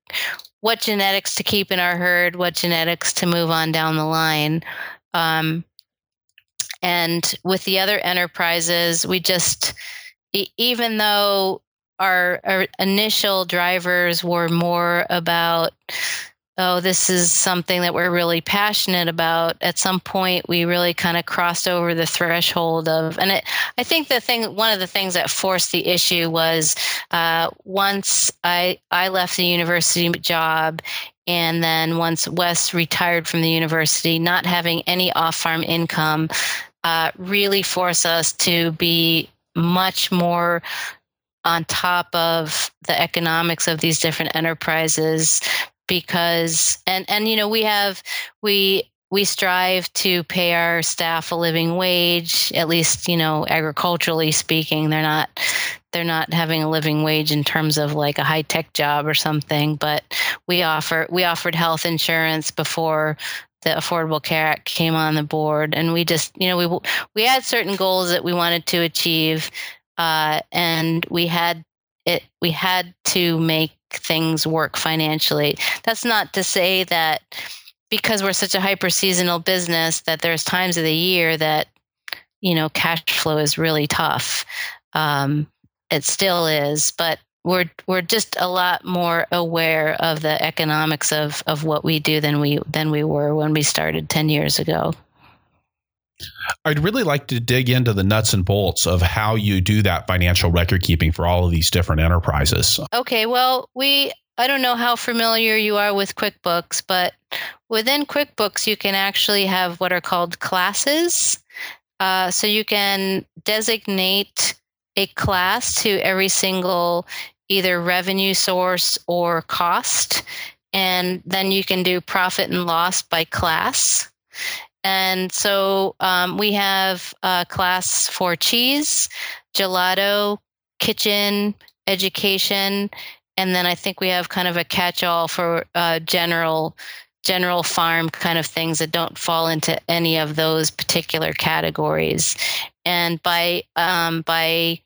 what genetics to keep in our herd, what genetics to move on down the line. Um, and with the other enterprises, we just, even though our, our initial drivers were more about oh, this is something that we're really passionate about. At some point, we really kind of crossed over the threshold of, and it, I think the thing, one of the things that forced the issue was uh, once I I left the university job. And then once Wes retired from the university, not having any off farm income uh, really forced us to be much more on top of the economics of these different enterprises because and and you know we have we we strive to pay our staff a living wage at least you know agriculturally speaking they're not they're not having a living wage in terms of like a high tech job or something but we offer we offered health insurance before the Affordable Care Act came on the board, and we just, you know, we we had certain goals that we wanted to achieve, uh, and we had it. We had to make things work financially. That's not to say that because we're such a hyper seasonal business that there's times of the year that you know cash flow is really tough. Um, it still is, but we're we're just a lot more aware of the economics of of what we do than we than we were when we started 10 years ago. I'd really like to dig into the nuts and bolts of how you do that financial record keeping for all of these different enterprises. Okay, well, we I don't know how familiar you are with QuickBooks, but within QuickBooks you can actually have what are called classes. Uh, so you can designate a class to every single either revenue source or cost. And then you can do profit and loss by class. And so um, we have a class for cheese, gelato, kitchen, education, and then I think we have kind of a catch-all for uh, general general farm kind of things that don't fall into any of those particular categories. And by um, by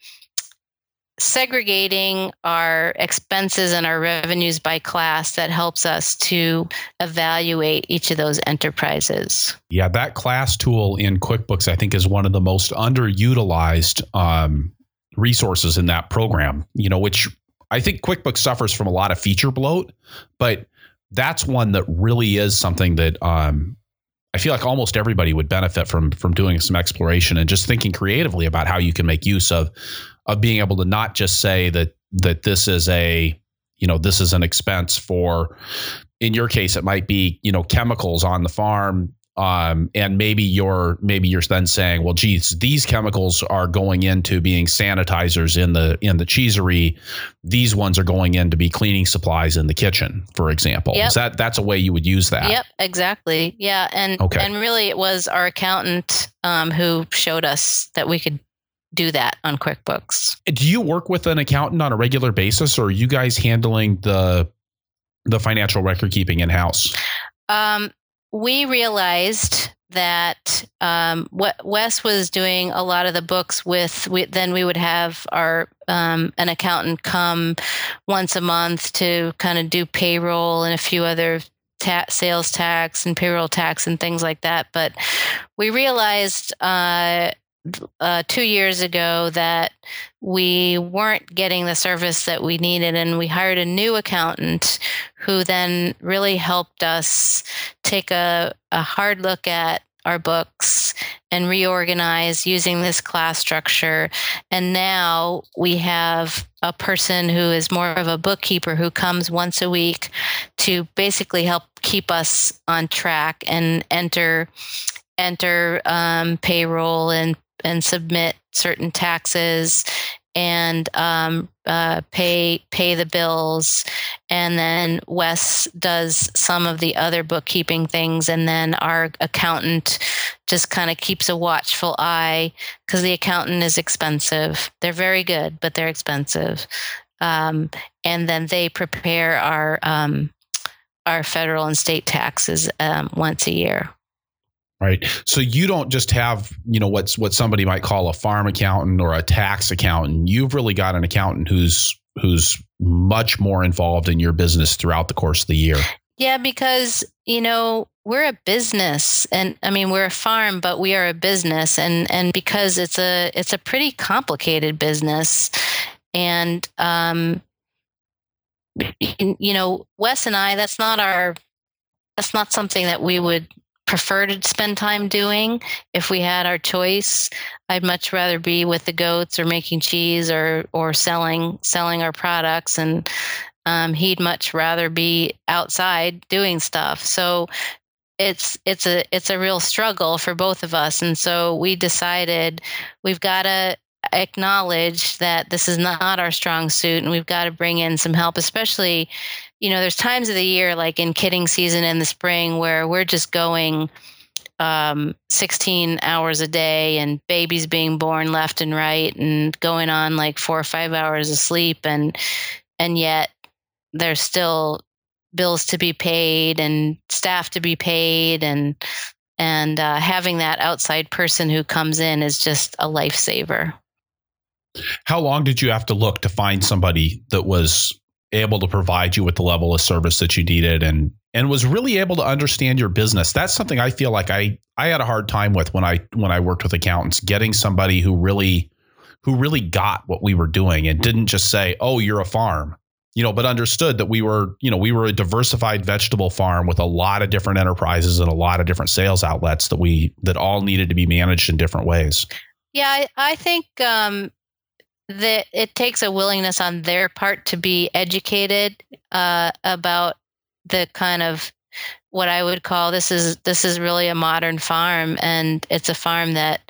segregating our expenses and our revenues by class that helps us to evaluate each of those enterprises. Yeah, that class tool in QuickBooks, I think, is one of the most underutilized um, resources in that program, you know, which I think QuickBooks suffers from a lot of feature bloat, but that's one that really is something that um, I feel like almost everybody would benefit from from doing some exploration and just thinking creatively about how you can make use of of being able to not just say that that this is a you know this is an expense for in your case it might be you know chemicals on the farm um, and maybe you're maybe you're then saying, well, geez, these chemicals are going into being sanitizers in the in the cheesery. These ones are going in to be cleaning supplies in the kitchen, for example. Yep. Is that that's a way you would use that? Yep, exactly. Yeah, and okay. and really, it was our accountant um, who showed us that we could do that on QuickBooks. Do you work with an accountant on a regular basis, or are you guys handling the the financial record keeping in house? Um, we realized that um, Wes was doing a lot of the books with. We, then we would have our um, an accountant come once a month to kind of do payroll and a few other ta- sales tax and payroll tax and things like that. But we realized uh, uh, two years ago that we weren't getting the service that we needed, and we hired a new accountant who then really helped us take a, a hard look at our books and reorganize using this class structure. And now we have a person who is more of a bookkeeper who comes once a week to basically help keep us on track and enter enter um, payroll and and submit certain taxes and um, uh, pay pay the bills, and then Wes does some of the other bookkeeping things, and then our accountant just kind of keeps a watchful eye because the accountant is expensive. They're very good, but they're expensive, um, and then they prepare our um, our federal and state taxes um, once a year right? So you don't just have you know what's what somebody might call a farm accountant or a tax accountant. You've really got an accountant who's who's much more involved in your business throughout the course of the year. Yeah because you know we're a business and i mean we're a farm but we are a business and and because it's a it's a pretty complicated business and um you know wes and i that's not our that's not something that we would prefer to spend time doing. If we had our choice i'd much rather be with the goats or making cheese or or selling selling our products. And um, he'd much rather be outside doing stuff. So it's it's a it's a real struggle for both of us. And so we decided we've got to acknowledge that this is not our strong suit and we've got to bring in some help especially you know, there's times of the year, like in kidding season in the spring, where we're just going um, 16 hours a day and babies being born left and right and going on like four or five hours of sleep. And, and yet there's still bills to be paid and staff to be paid and, and uh, having that outside person who comes in is just a lifesaver. How long did you have to look to find somebody that was able to provide you with the level of service that you needed and and was really able to understand your business. That's something I feel like I I had a hard time with when I when I worked with accountants, getting somebody who really who really got what we were doing and didn't just say, "Oh, you're a farm." You know, but understood that we were, you know, we were a diversified vegetable farm with a lot of different enterprises and a lot of different sales outlets that we that all needed to be managed in different ways. Yeah, I, I think um, that it takes a willingness on their part to be educated uh, about the kind of what I would call this is this is really a modern farm, and it's a farm that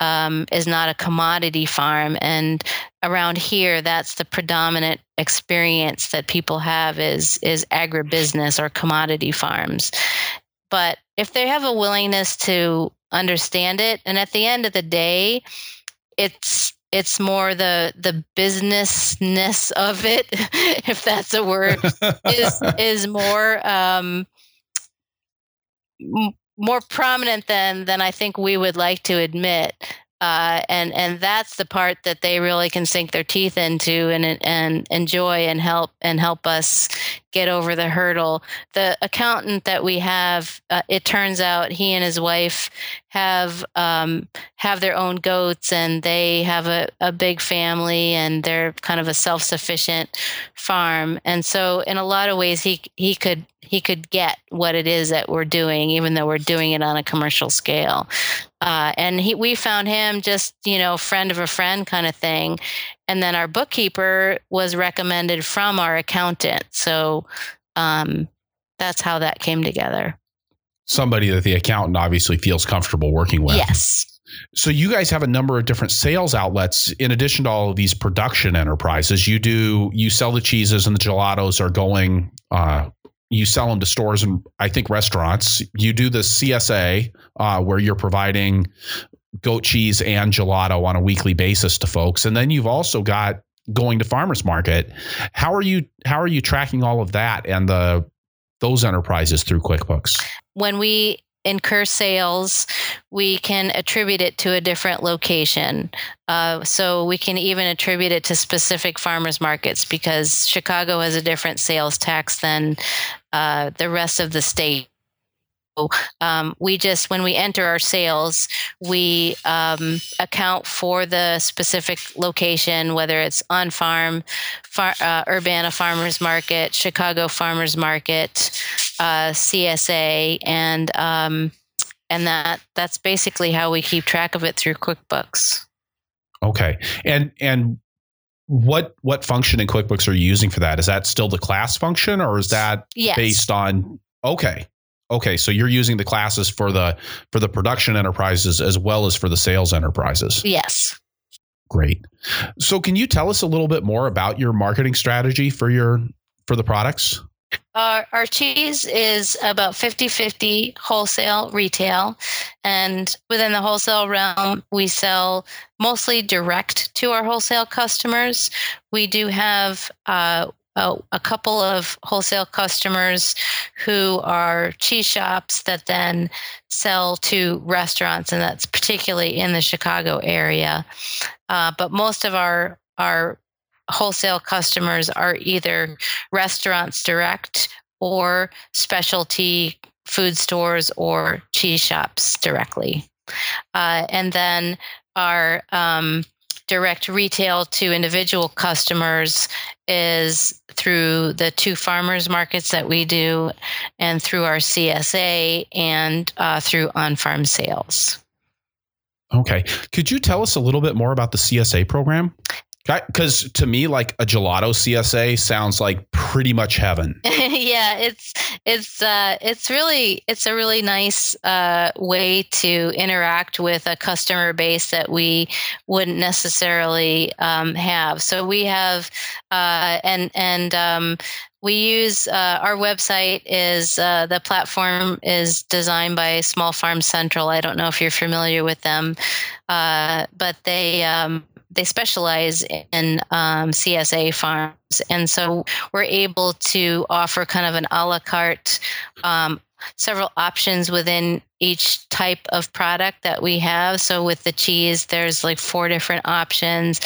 um, is not a commodity farm. And around here, that's the predominant experience that people have is is agribusiness or commodity farms. But if they have a willingness to understand it, and at the end of the day, it's it's more the the businessness of it if that's a word is is more um more prominent than than I think we would like to admit uh, and and that's the part that they really can sink their teeth into and and enjoy and help and help us get over the hurdle. The accountant that we have, uh, it turns out he and his wife have um, have their own goats and they have a, a big family and they're kind of a self sufficient farm. And so in a lot of ways, he he could he could get what it is that we're doing, even though we're doing it on a commercial scale. Uh, and he, we found him just, you know, friend of a friend kind of thing. and then our bookkeeper was recommended from our accountant. So um, that's how that came together. Somebody that the accountant obviously feels comfortable working with. Yes. So you guys have a number of different sales outlets in addition to all of these production enterprises. You do you sell the cheeses and the gelatos are going uh, you sell them to stores and I think restaurants. You do the CSA uh, where you're providing goat cheese and gelato on a weekly basis to folks, and then you've also got going to farmers market. How are you how are you tracking all of that and the those enterprises through QuickBooks? When we incur sales, we can attribute it to a different location. Uh, so we can even attribute it to specific farmers markets because Chicago has a different sales tax than uh, the rest of the state. Um, we just when we enter our sales we um, account for the specific location whether it's on farm far, uh, urbana farmers market chicago farmers market uh, csa and um, and that that's basically how we keep track of it through quickbooks okay and and what what function in quickbooks are you using for that is that still the class function or is that yes. based on okay Okay, so you're using the classes for the for the production enterprises as well as for the sales enterprises. Yes. Great. So can you tell us a little bit more about your marketing strategy for your for the products? Our, our cheese is about 50 50 wholesale retail. And within the wholesale realm, we sell mostly direct to our wholesale customers. We do have uh, a, a, couple of wholesale customers who are cheese shops that then sell to restaurants, and that's particularly in the Chicago area. Uh, but most of our our wholesale customers are either restaurants direct or specialty food stores or cheese shops directly. Uh, and then our um, direct retail to individual customers is through the two farmers markets that we do and through our CSA and uh, through on farm sales. Okay. Could you tell us a little bit more about the CSA program? Because to me, like a gelato CSA sounds like pretty much heaven. yeah, it's it's uh, it's really it's a really nice uh, way to interact with a customer base that we wouldn't necessarily um, have. So we have uh, and and um, we use uh, our website is uh, the platform is designed by Small Farm Central. I don't know if you're familiar with them, uh, but they um, they specialize in um, CSA farms, and so we're able to offer kind of an a la carte. Um, several options within each type of product that we have. So with the cheese, there's like four different options.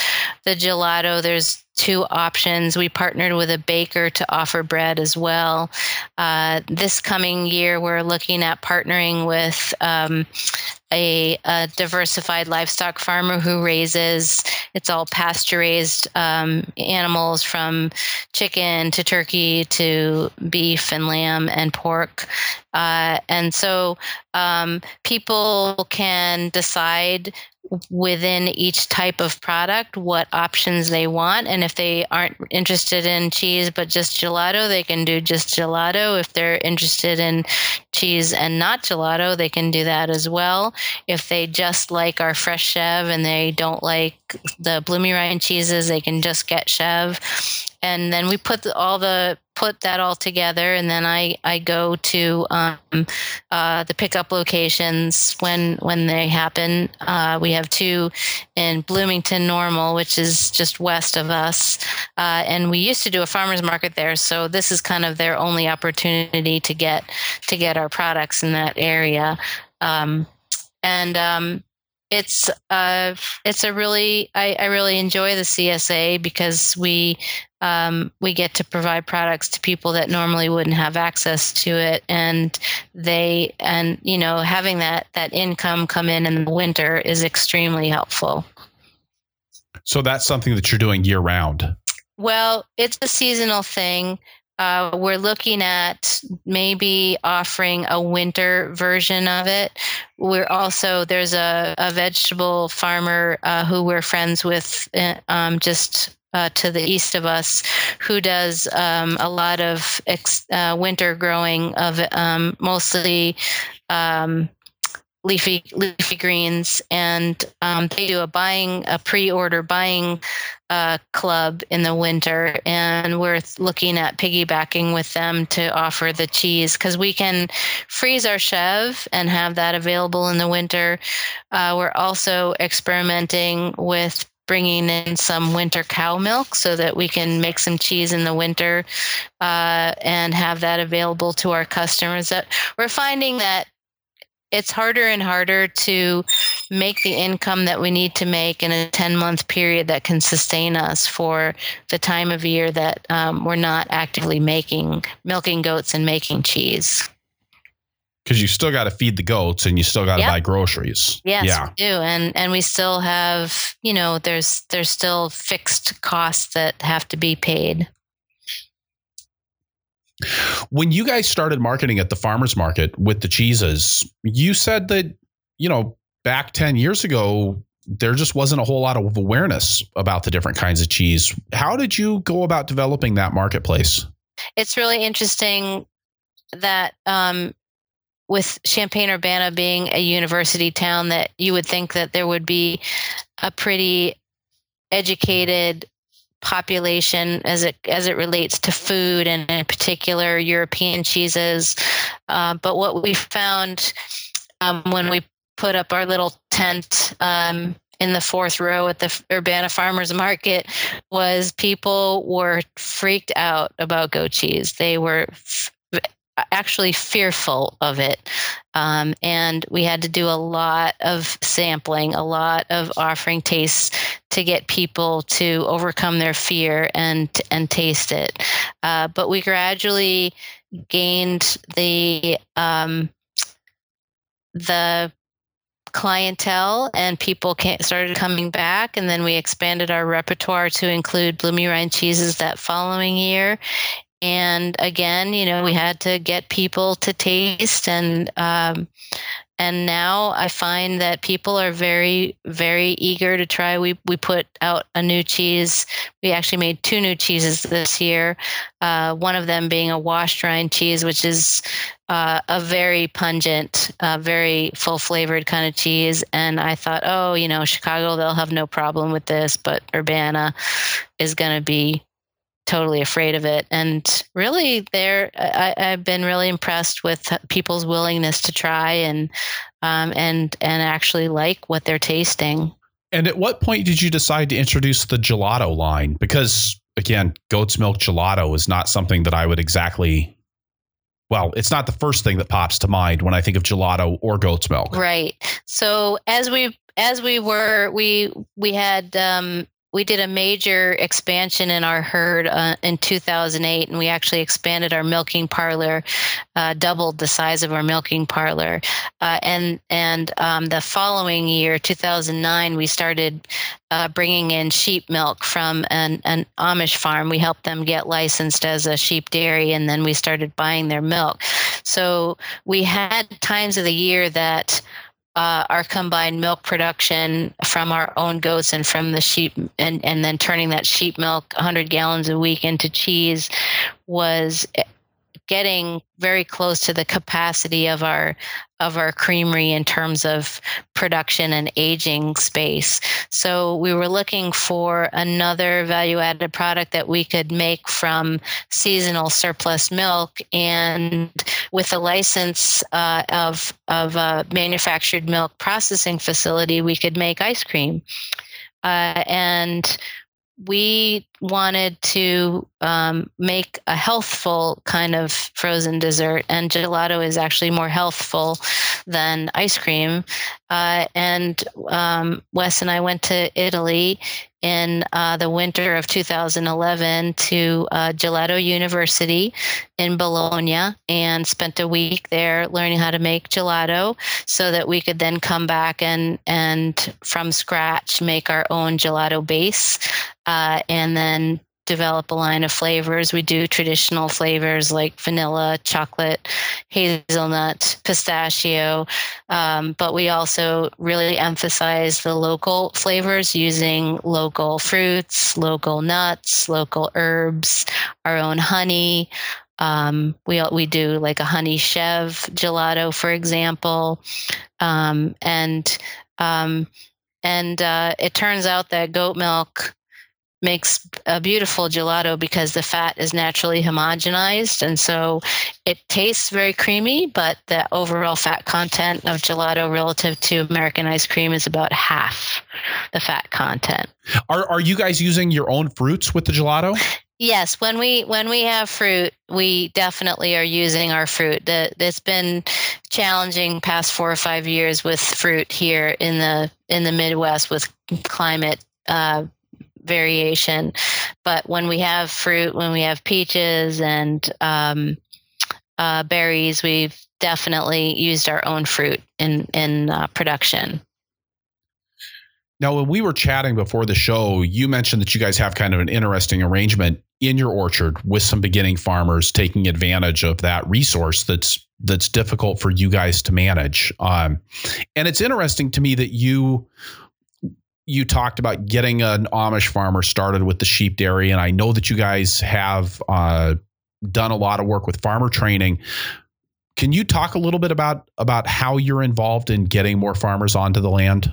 The gelato, there's two options. We partnered with a baker to offer bread as well. Uh, this coming year, we're looking at partnering with um, a, a, diversified livestock farmer who raises it's all pasture raised um, animals from chicken to turkey to beef and lamb and pork uh, and so um, people can decide within each type of product what options they want. And if they aren't interested in cheese but just gelato, they can do just gelato. If they're interested in cheese and not gelato, they can do that as well. If they just like our fresh chev and they don't like the bloomy rind cheeses, they can just get chev and then we put all the put that all together and then i i go to um, uh, the pickup locations when when they happen. Uh, we have two in bloomington normal which is just west of us. Uh, and we used to do a farmers market there so this is kind of their only opportunity to get to get our products in that area. Um, and um, it's uh it's a really I, I really enjoy the CSA because we um, we get to provide products to people that normally wouldn't have access to it. And they and you know having that that income come in in the winter is extremely helpful. So that's something that you're doing year round well it's a seasonal thing uh, we're looking at maybe offering a winter version of it. We're also there's a, a vegetable farmer uh, who we're friends with uh, um, just uh, to the east of us who does um, a lot of ex- uh, winter growing of um, mostly um, leafy leafy greens, and um, they do a buying a pre-order buying uh, club in the winter, and we're looking at piggybacking with them to offer the cheese because we can freeze our chev and have that available in the winter. Uh, we're also experimenting with bringing in some winter cow milk so that we can make some cheese in the winter uh, and have that available to our customers. That we're finding that it's harder and harder to make the income that we need to make in a 10 month period that can sustain us for the time of year that um, we're not actively making milking goats and making cheese because you still got to feed the goats and you still got to yep. buy groceries yes yeah. we do and and we still have you know there's there's still fixed costs that have to be paid when you guys started marketing at the farmers market with the cheeses, you said that, you know, back 10 years ago, there just wasn't a whole lot of awareness about the different kinds of cheese. How did you go about developing that marketplace? It's really interesting that um, with Champaign Urbana being a university town, that you would think that there would be a pretty educated population as it as it relates to food and in particular European cheeses. Uh, but what we found um, when we put up our little tent um, in the fourth row at the Urbana Farmers Market was people were freaked out about goat cheese. They were f- actually fearful of it. Um, and we had to do a lot of sampling, a lot of offering tastes to get people to overcome their fear and and taste it. Uh, but we gradually gained the um, the clientele and people started coming back and then we expanded our repertoire to include bloomy rind cheeses that following year and again you know we had to get people to taste and um, and now I find that people are very, very eager to try. We we put out a new cheese. We actually made two new cheeses this year. Uh, one of them being a washed rind cheese, which is uh, a very pungent, uh, very full flavored kind of cheese. And I thought, oh, you know, Chicago, they'll have no problem with this, but Urbana is going to be totally afraid of it. And really, there, I, have been really impressed with people's willingness to try and um, and and actually like what they're tasting. And at what point did you decide to introduce the gelato line? Because again, goat's milk gelato is not something that I would exactly. Well, it's not the first thing that pops to mind when I think of gelato or goat's milk. Right. So as we as we were we we had um, we did a major expansion in our herd uh, in 2008 and we actually expanded our milking parlor uh, doubled the size of our milking parlor. Uh, and and um, the following year 2009 we started uh, bringing in sheep milk from an, an amish farm. We helped them get licensed as a sheep dairy and then we started buying their milk. So we had times of the year that uh, our combined milk production from our own goats and from the sheep, and, and then turning that sheep milk 100 gallons a week into cheese was getting very close to the capacity of our of our creamery in terms of production and aging space. So we were looking for another value added product that we could make from seasonal surplus milk and with a license uh, of of a manufactured milk processing facility we could make ice cream. Uh, and we wanted to um, make a healthful kind of frozen dessert, and gelato is actually more healthful than ice cream. Uh, and um, Wes and I went to Italy in uh, the winter of 2011 to uh, Gelato University in Bologna and spent a week there learning how to make gelato so that we could then come back and, and from scratch make our own gelato base uh, and then develop a line of flavors. We do traditional flavors like vanilla, chocolate, hazelnut, pistachio, um, but we also really emphasize the local flavors using local fruits, local nuts, local herbs, our own honey. Um, we we do like a honey chev gelato, for example, um, and um, and uh, it turns out that goat milk makes a beautiful gelato because the fat is naturally homogenized. And so it tastes very creamy but the overall fat content of gelato relative to american ice cream is about half the fat content. Are, are you guys using your own fruits with the gelato? Yes, when we when we have fruit, we definitely are using our fruit. That it's been challenging past four or five years with fruit here in the in the Midwest with climate uh, variation. But when we have fruit, when we have peaches and um, uh, berries, we've definitely used our own fruit in in uh, production. Now, when we were chatting before the show, you mentioned that you guys have kind of an interesting arrangement in your orchard with some beginning farmers taking advantage of that resource that's that's difficult for you guys to manage. Um, and it's interesting to me that you you talked about getting an Amish farmer started with the sheep dairy, and I know that you guys have uh, done a lot of work with farmer training. Can you talk a little bit about about how you're involved in getting more farmers onto the land?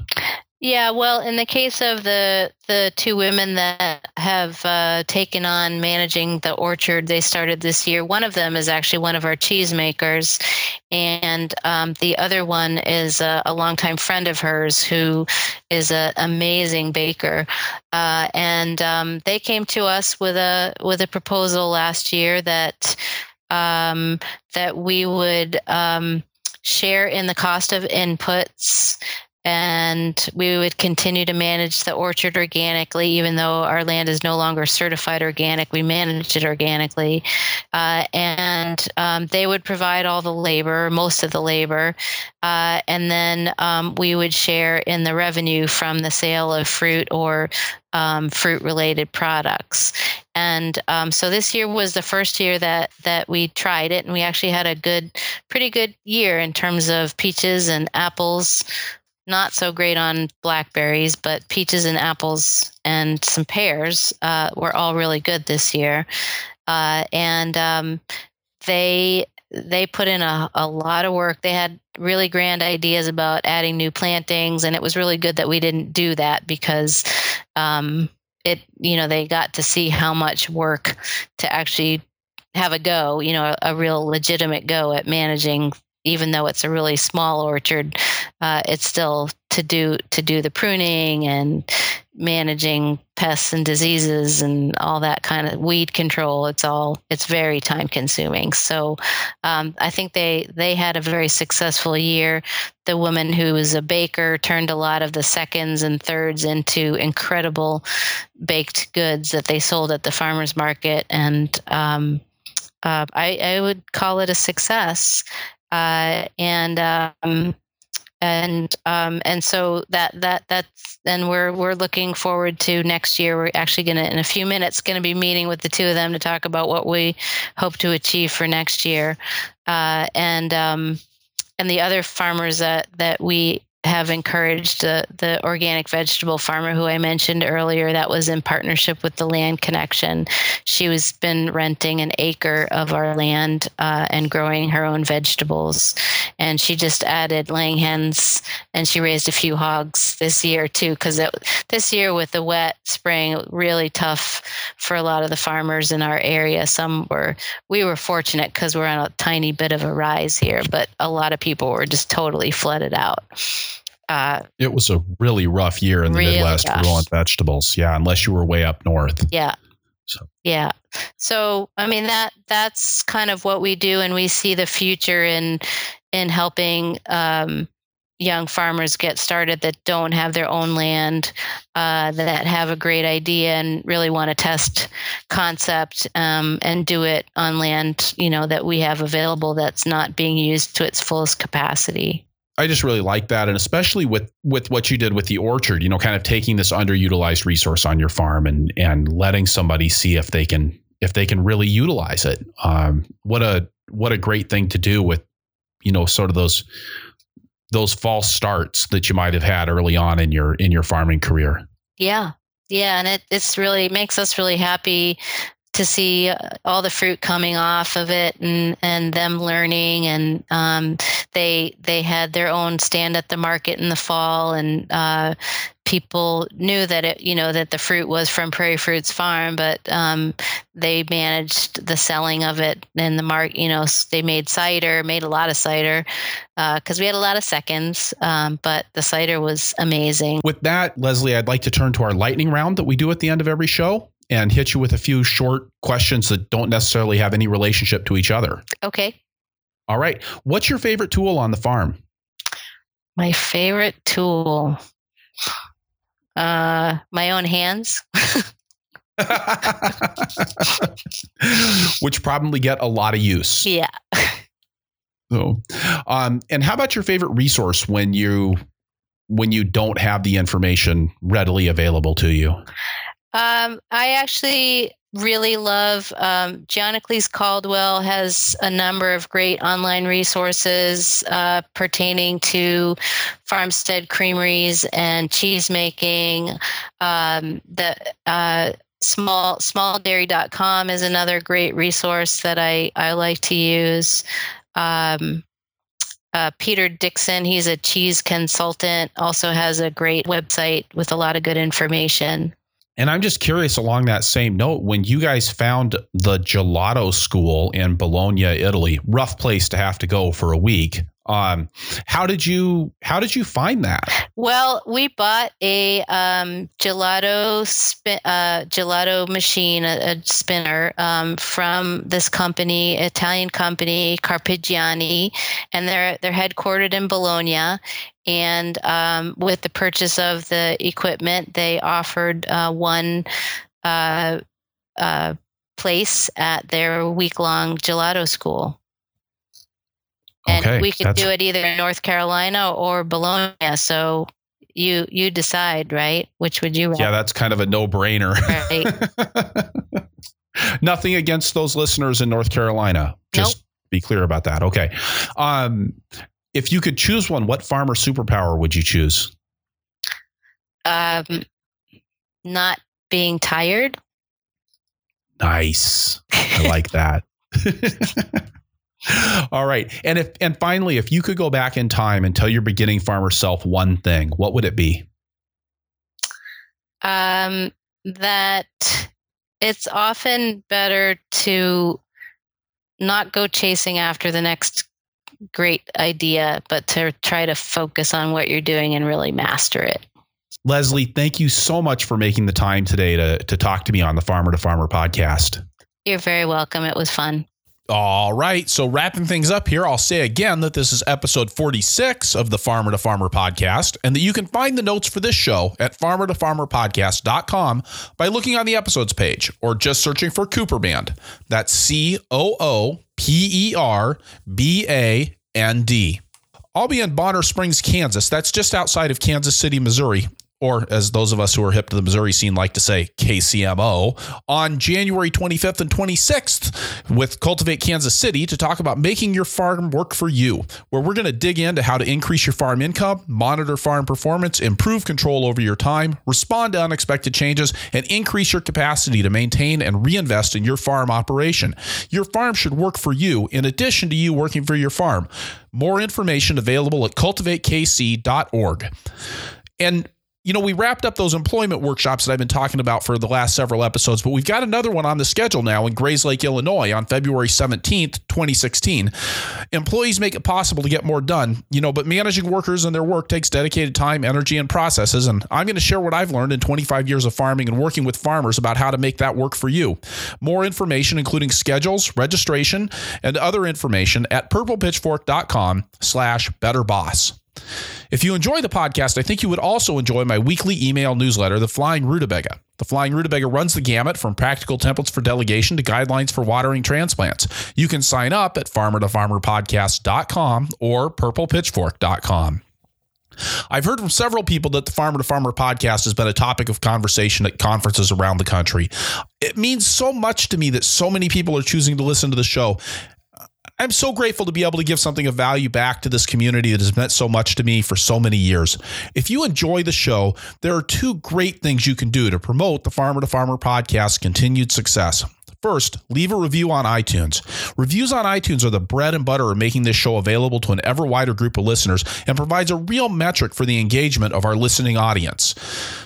Yeah, well, in the case of the the two women that have uh, taken on managing the orchard, they started this year. One of them is actually one of our cheesemakers, and um, the other one is a, a longtime friend of hers who is an amazing baker. Uh, and um, they came to us with a with a proposal last year that um, that we would um, share in the cost of inputs and we would continue to manage the orchard organically, even though our land is no longer certified organic. We manage it organically, uh, and um, they would provide all the labor, most of the labor, uh, and then um, we would share in the revenue from the sale of fruit or um, fruit-related products. And um, so this year was the first year that that we tried it, and we actually had a good, pretty good year in terms of peaches and apples not so great on blackberries, but peaches and apples and some pears uh, were all really good this year. Uh, and um, they they put in a, a lot of work. They had really grand ideas about adding new plantings, and it was really good that we didn't do that because um, it you know they got to see how much work to actually have a go, you know, a, a real legitimate go at managing even though it's a really small orchard, uh, it's still to do to do the pruning and managing pests and diseases and all that kind of weed control. It's all it's very time consuming. So um, I think they they had a very successful year. The woman who was a baker turned a lot of the seconds and thirds into incredible baked goods that they sold at the farmers market and. Um, uh, I, I, would call it a success uh, and um, and um, and so that that that's and we're we're looking forward to next year. We're actually going to in a few minutes going to be meeting with the two of them to talk about what we hope to achieve for next year, uh, and um, and the other farmers that that we have encouraged the, the organic vegetable farmer who I mentioned earlier that was in partnership with the Land Connection. She was been renting an acre of our land uh, and growing her own vegetables. And she just added laying hens and she raised a few hogs this year too, because this year with the wet spring, really tough for a lot of the farmers in our area. Some were, we were fortunate because we're on a tiny bit of a rise here, but a lot of people were just totally flooded out. Uh, it was a really rough year in the really Midwest for growing vegetables. Yeah, unless you were way up north. Yeah. So. Yeah. So I mean that that's kind of what we do, and we see the future in in helping um, young farmers get started that don't have their own land, uh, that have a great idea and really want to test concept um, and do it on land, you know, that we have available that's not being used to its fullest capacity. I just really like that, and especially with with what you did with the orchard. You know, kind of taking this underutilized resource on your farm and and letting somebody see if they can if they can really utilize it. Um, what a what a great thing to do with you know sort of those those false starts that you might have had early on in your in your farming career. Yeah. Yeah, and it it's really makes us really happy to see uh, all the fruit coming off of it and and them learning and um, they they had their own stand at the market in the fall and uh, people knew that it you know that the fruit was from Prairie Fruits Farm but um, they managed the selling of it in the market you know they made cider made a lot of cider because uh, we had a lot of seconds um, but the cider was amazing. With that Leslie I'd like to turn to our lightning round that we do at the end of every show and hit you with a few short questions that don't necessarily have any relationship to each other. Okay. All right. What's your favorite tool on the farm? My favorite tool. Uh my own hands. Which probably get a lot of use. Yeah. So, um, and how about your favorite resource when you when you don't have the information readily available to you? Um, I actually really love um, Gianaclis Caldwell has a number of great online resources uh, pertaining to farmstead creameries and cheese making. Um, the uh, small smalldairy.com is another great resource that I, I like to use. Um, uh, Peter Dixon, he's a cheese consultant, also has a great website with a lot of good information. And I'm just curious along that same note, when you guys found the gelato school in Bologna, Italy, rough place to have to go for a week. Um, how did you how did you find that? Well, we bought a um, gelato spin, uh, gelato machine, a, a spinner um, from this company, Italian company, Carpigiani, and they're they're headquartered in Bologna. And um, with the purchase of the equipment, they offered uh, one uh, uh place at their week long gelato school and okay, we could do it either in North Carolina or Bologna. So you you decide, right? Which would you? Rather? Yeah, that's kind of a no brainer. Right. Nothing against those listeners in North Carolina. Just nope. be clear about that. Okay. Um, if you could choose one, what farmer superpower would you choose? Um, not being tired. Nice. I like that. All right. And if and finally, if you could go back in time and tell your beginning farmer self one thing, what would it be? Um that it's often better to not go chasing after the next great idea, but to try to focus on what you're doing and really master it. Leslie, thank you so much for making the time today to to talk to me on the Farmer to Farmer podcast. You're very welcome. It was fun. All right. So, wrapping things up here, I'll say again that this is episode 46 of the Farmer to Farmer podcast, and that you can find the notes for this show at farmertofarmerpodcast.com by looking on the episodes page or just searching for Cooperband. That's C O O P E R B A N D. I'll be in Bonner Springs, Kansas. That's just outside of Kansas City, Missouri or as those of us who are hip to the Missouri scene like to say, KCMO, on January 25th and 26th with Cultivate Kansas City to talk about making your farm work for you, where we're going to dig into how to increase your farm income, monitor farm performance, improve control over your time, respond to unexpected changes, and increase your capacity to maintain and reinvest in your farm operation. Your farm should work for you in addition to you working for your farm. More information available at cultivatekc.org. And you know, we wrapped up those employment workshops that I've been talking about for the last several episodes, but we've got another one on the schedule now in Grayslake, Illinois on February 17th, 2016. Employees make it possible to get more done, you know, but managing workers and their work takes dedicated time, energy, and processes. And I'm going to share what I've learned in 25 years of farming and working with farmers about how to make that work for you. More information, including schedules, registration, and other information at purplepitchfork.com slash betterboss. If you enjoy the podcast, I think you would also enjoy my weekly email newsletter, The Flying Rutabaga. The Flying Rutabaga runs the gamut from practical templates for delegation to guidelines for watering transplants. You can sign up at farmertofarmerpodcast.com or purplepitchfork.com. I've heard from several people that the Farmer to Farmer podcast has been a topic of conversation at conferences around the country. It means so much to me that so many people are choosing to listen to the show. I'm so grateful to be able to give something of value back to this community that has meant so much to me for so many years. If you enjoy the show, there are two great things you can do to promote the Farmer to Farmer podcast's continued success. First, leave a review on iTunes. Reviews on iTunes are the bread and butter of making this show available to an ever wider group of listeners and provides a real metric for the engagement of our listening audience.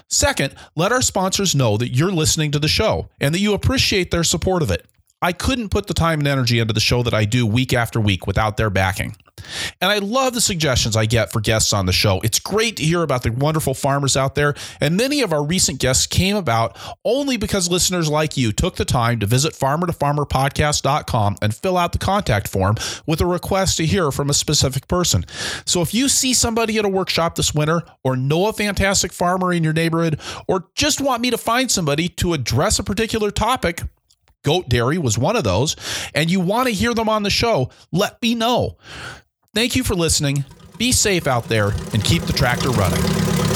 Second, let our sponsors know that you're listening to the show and that you appreciate their support of it. I couldn't put the time and energy into the show that I do week after week without their backing. And I love the suggestions I get for guests on the show. It's great to hear about the wonderful farmers out there. And many of our recent guests came about only because listeners like you took the time to visit farmertofarmerpodcast.com and fill out the contact form with a request to hear from a specific person. So if you see somebody at a workshop this winter, or know a fantastic farmer in your neighborhood, or just want me to find somebody to address a particular topic, Goat Dairy was one of those, and you want to hear them on the show, let me know. Thank you for listening. Be safe out there and keep the tractor running.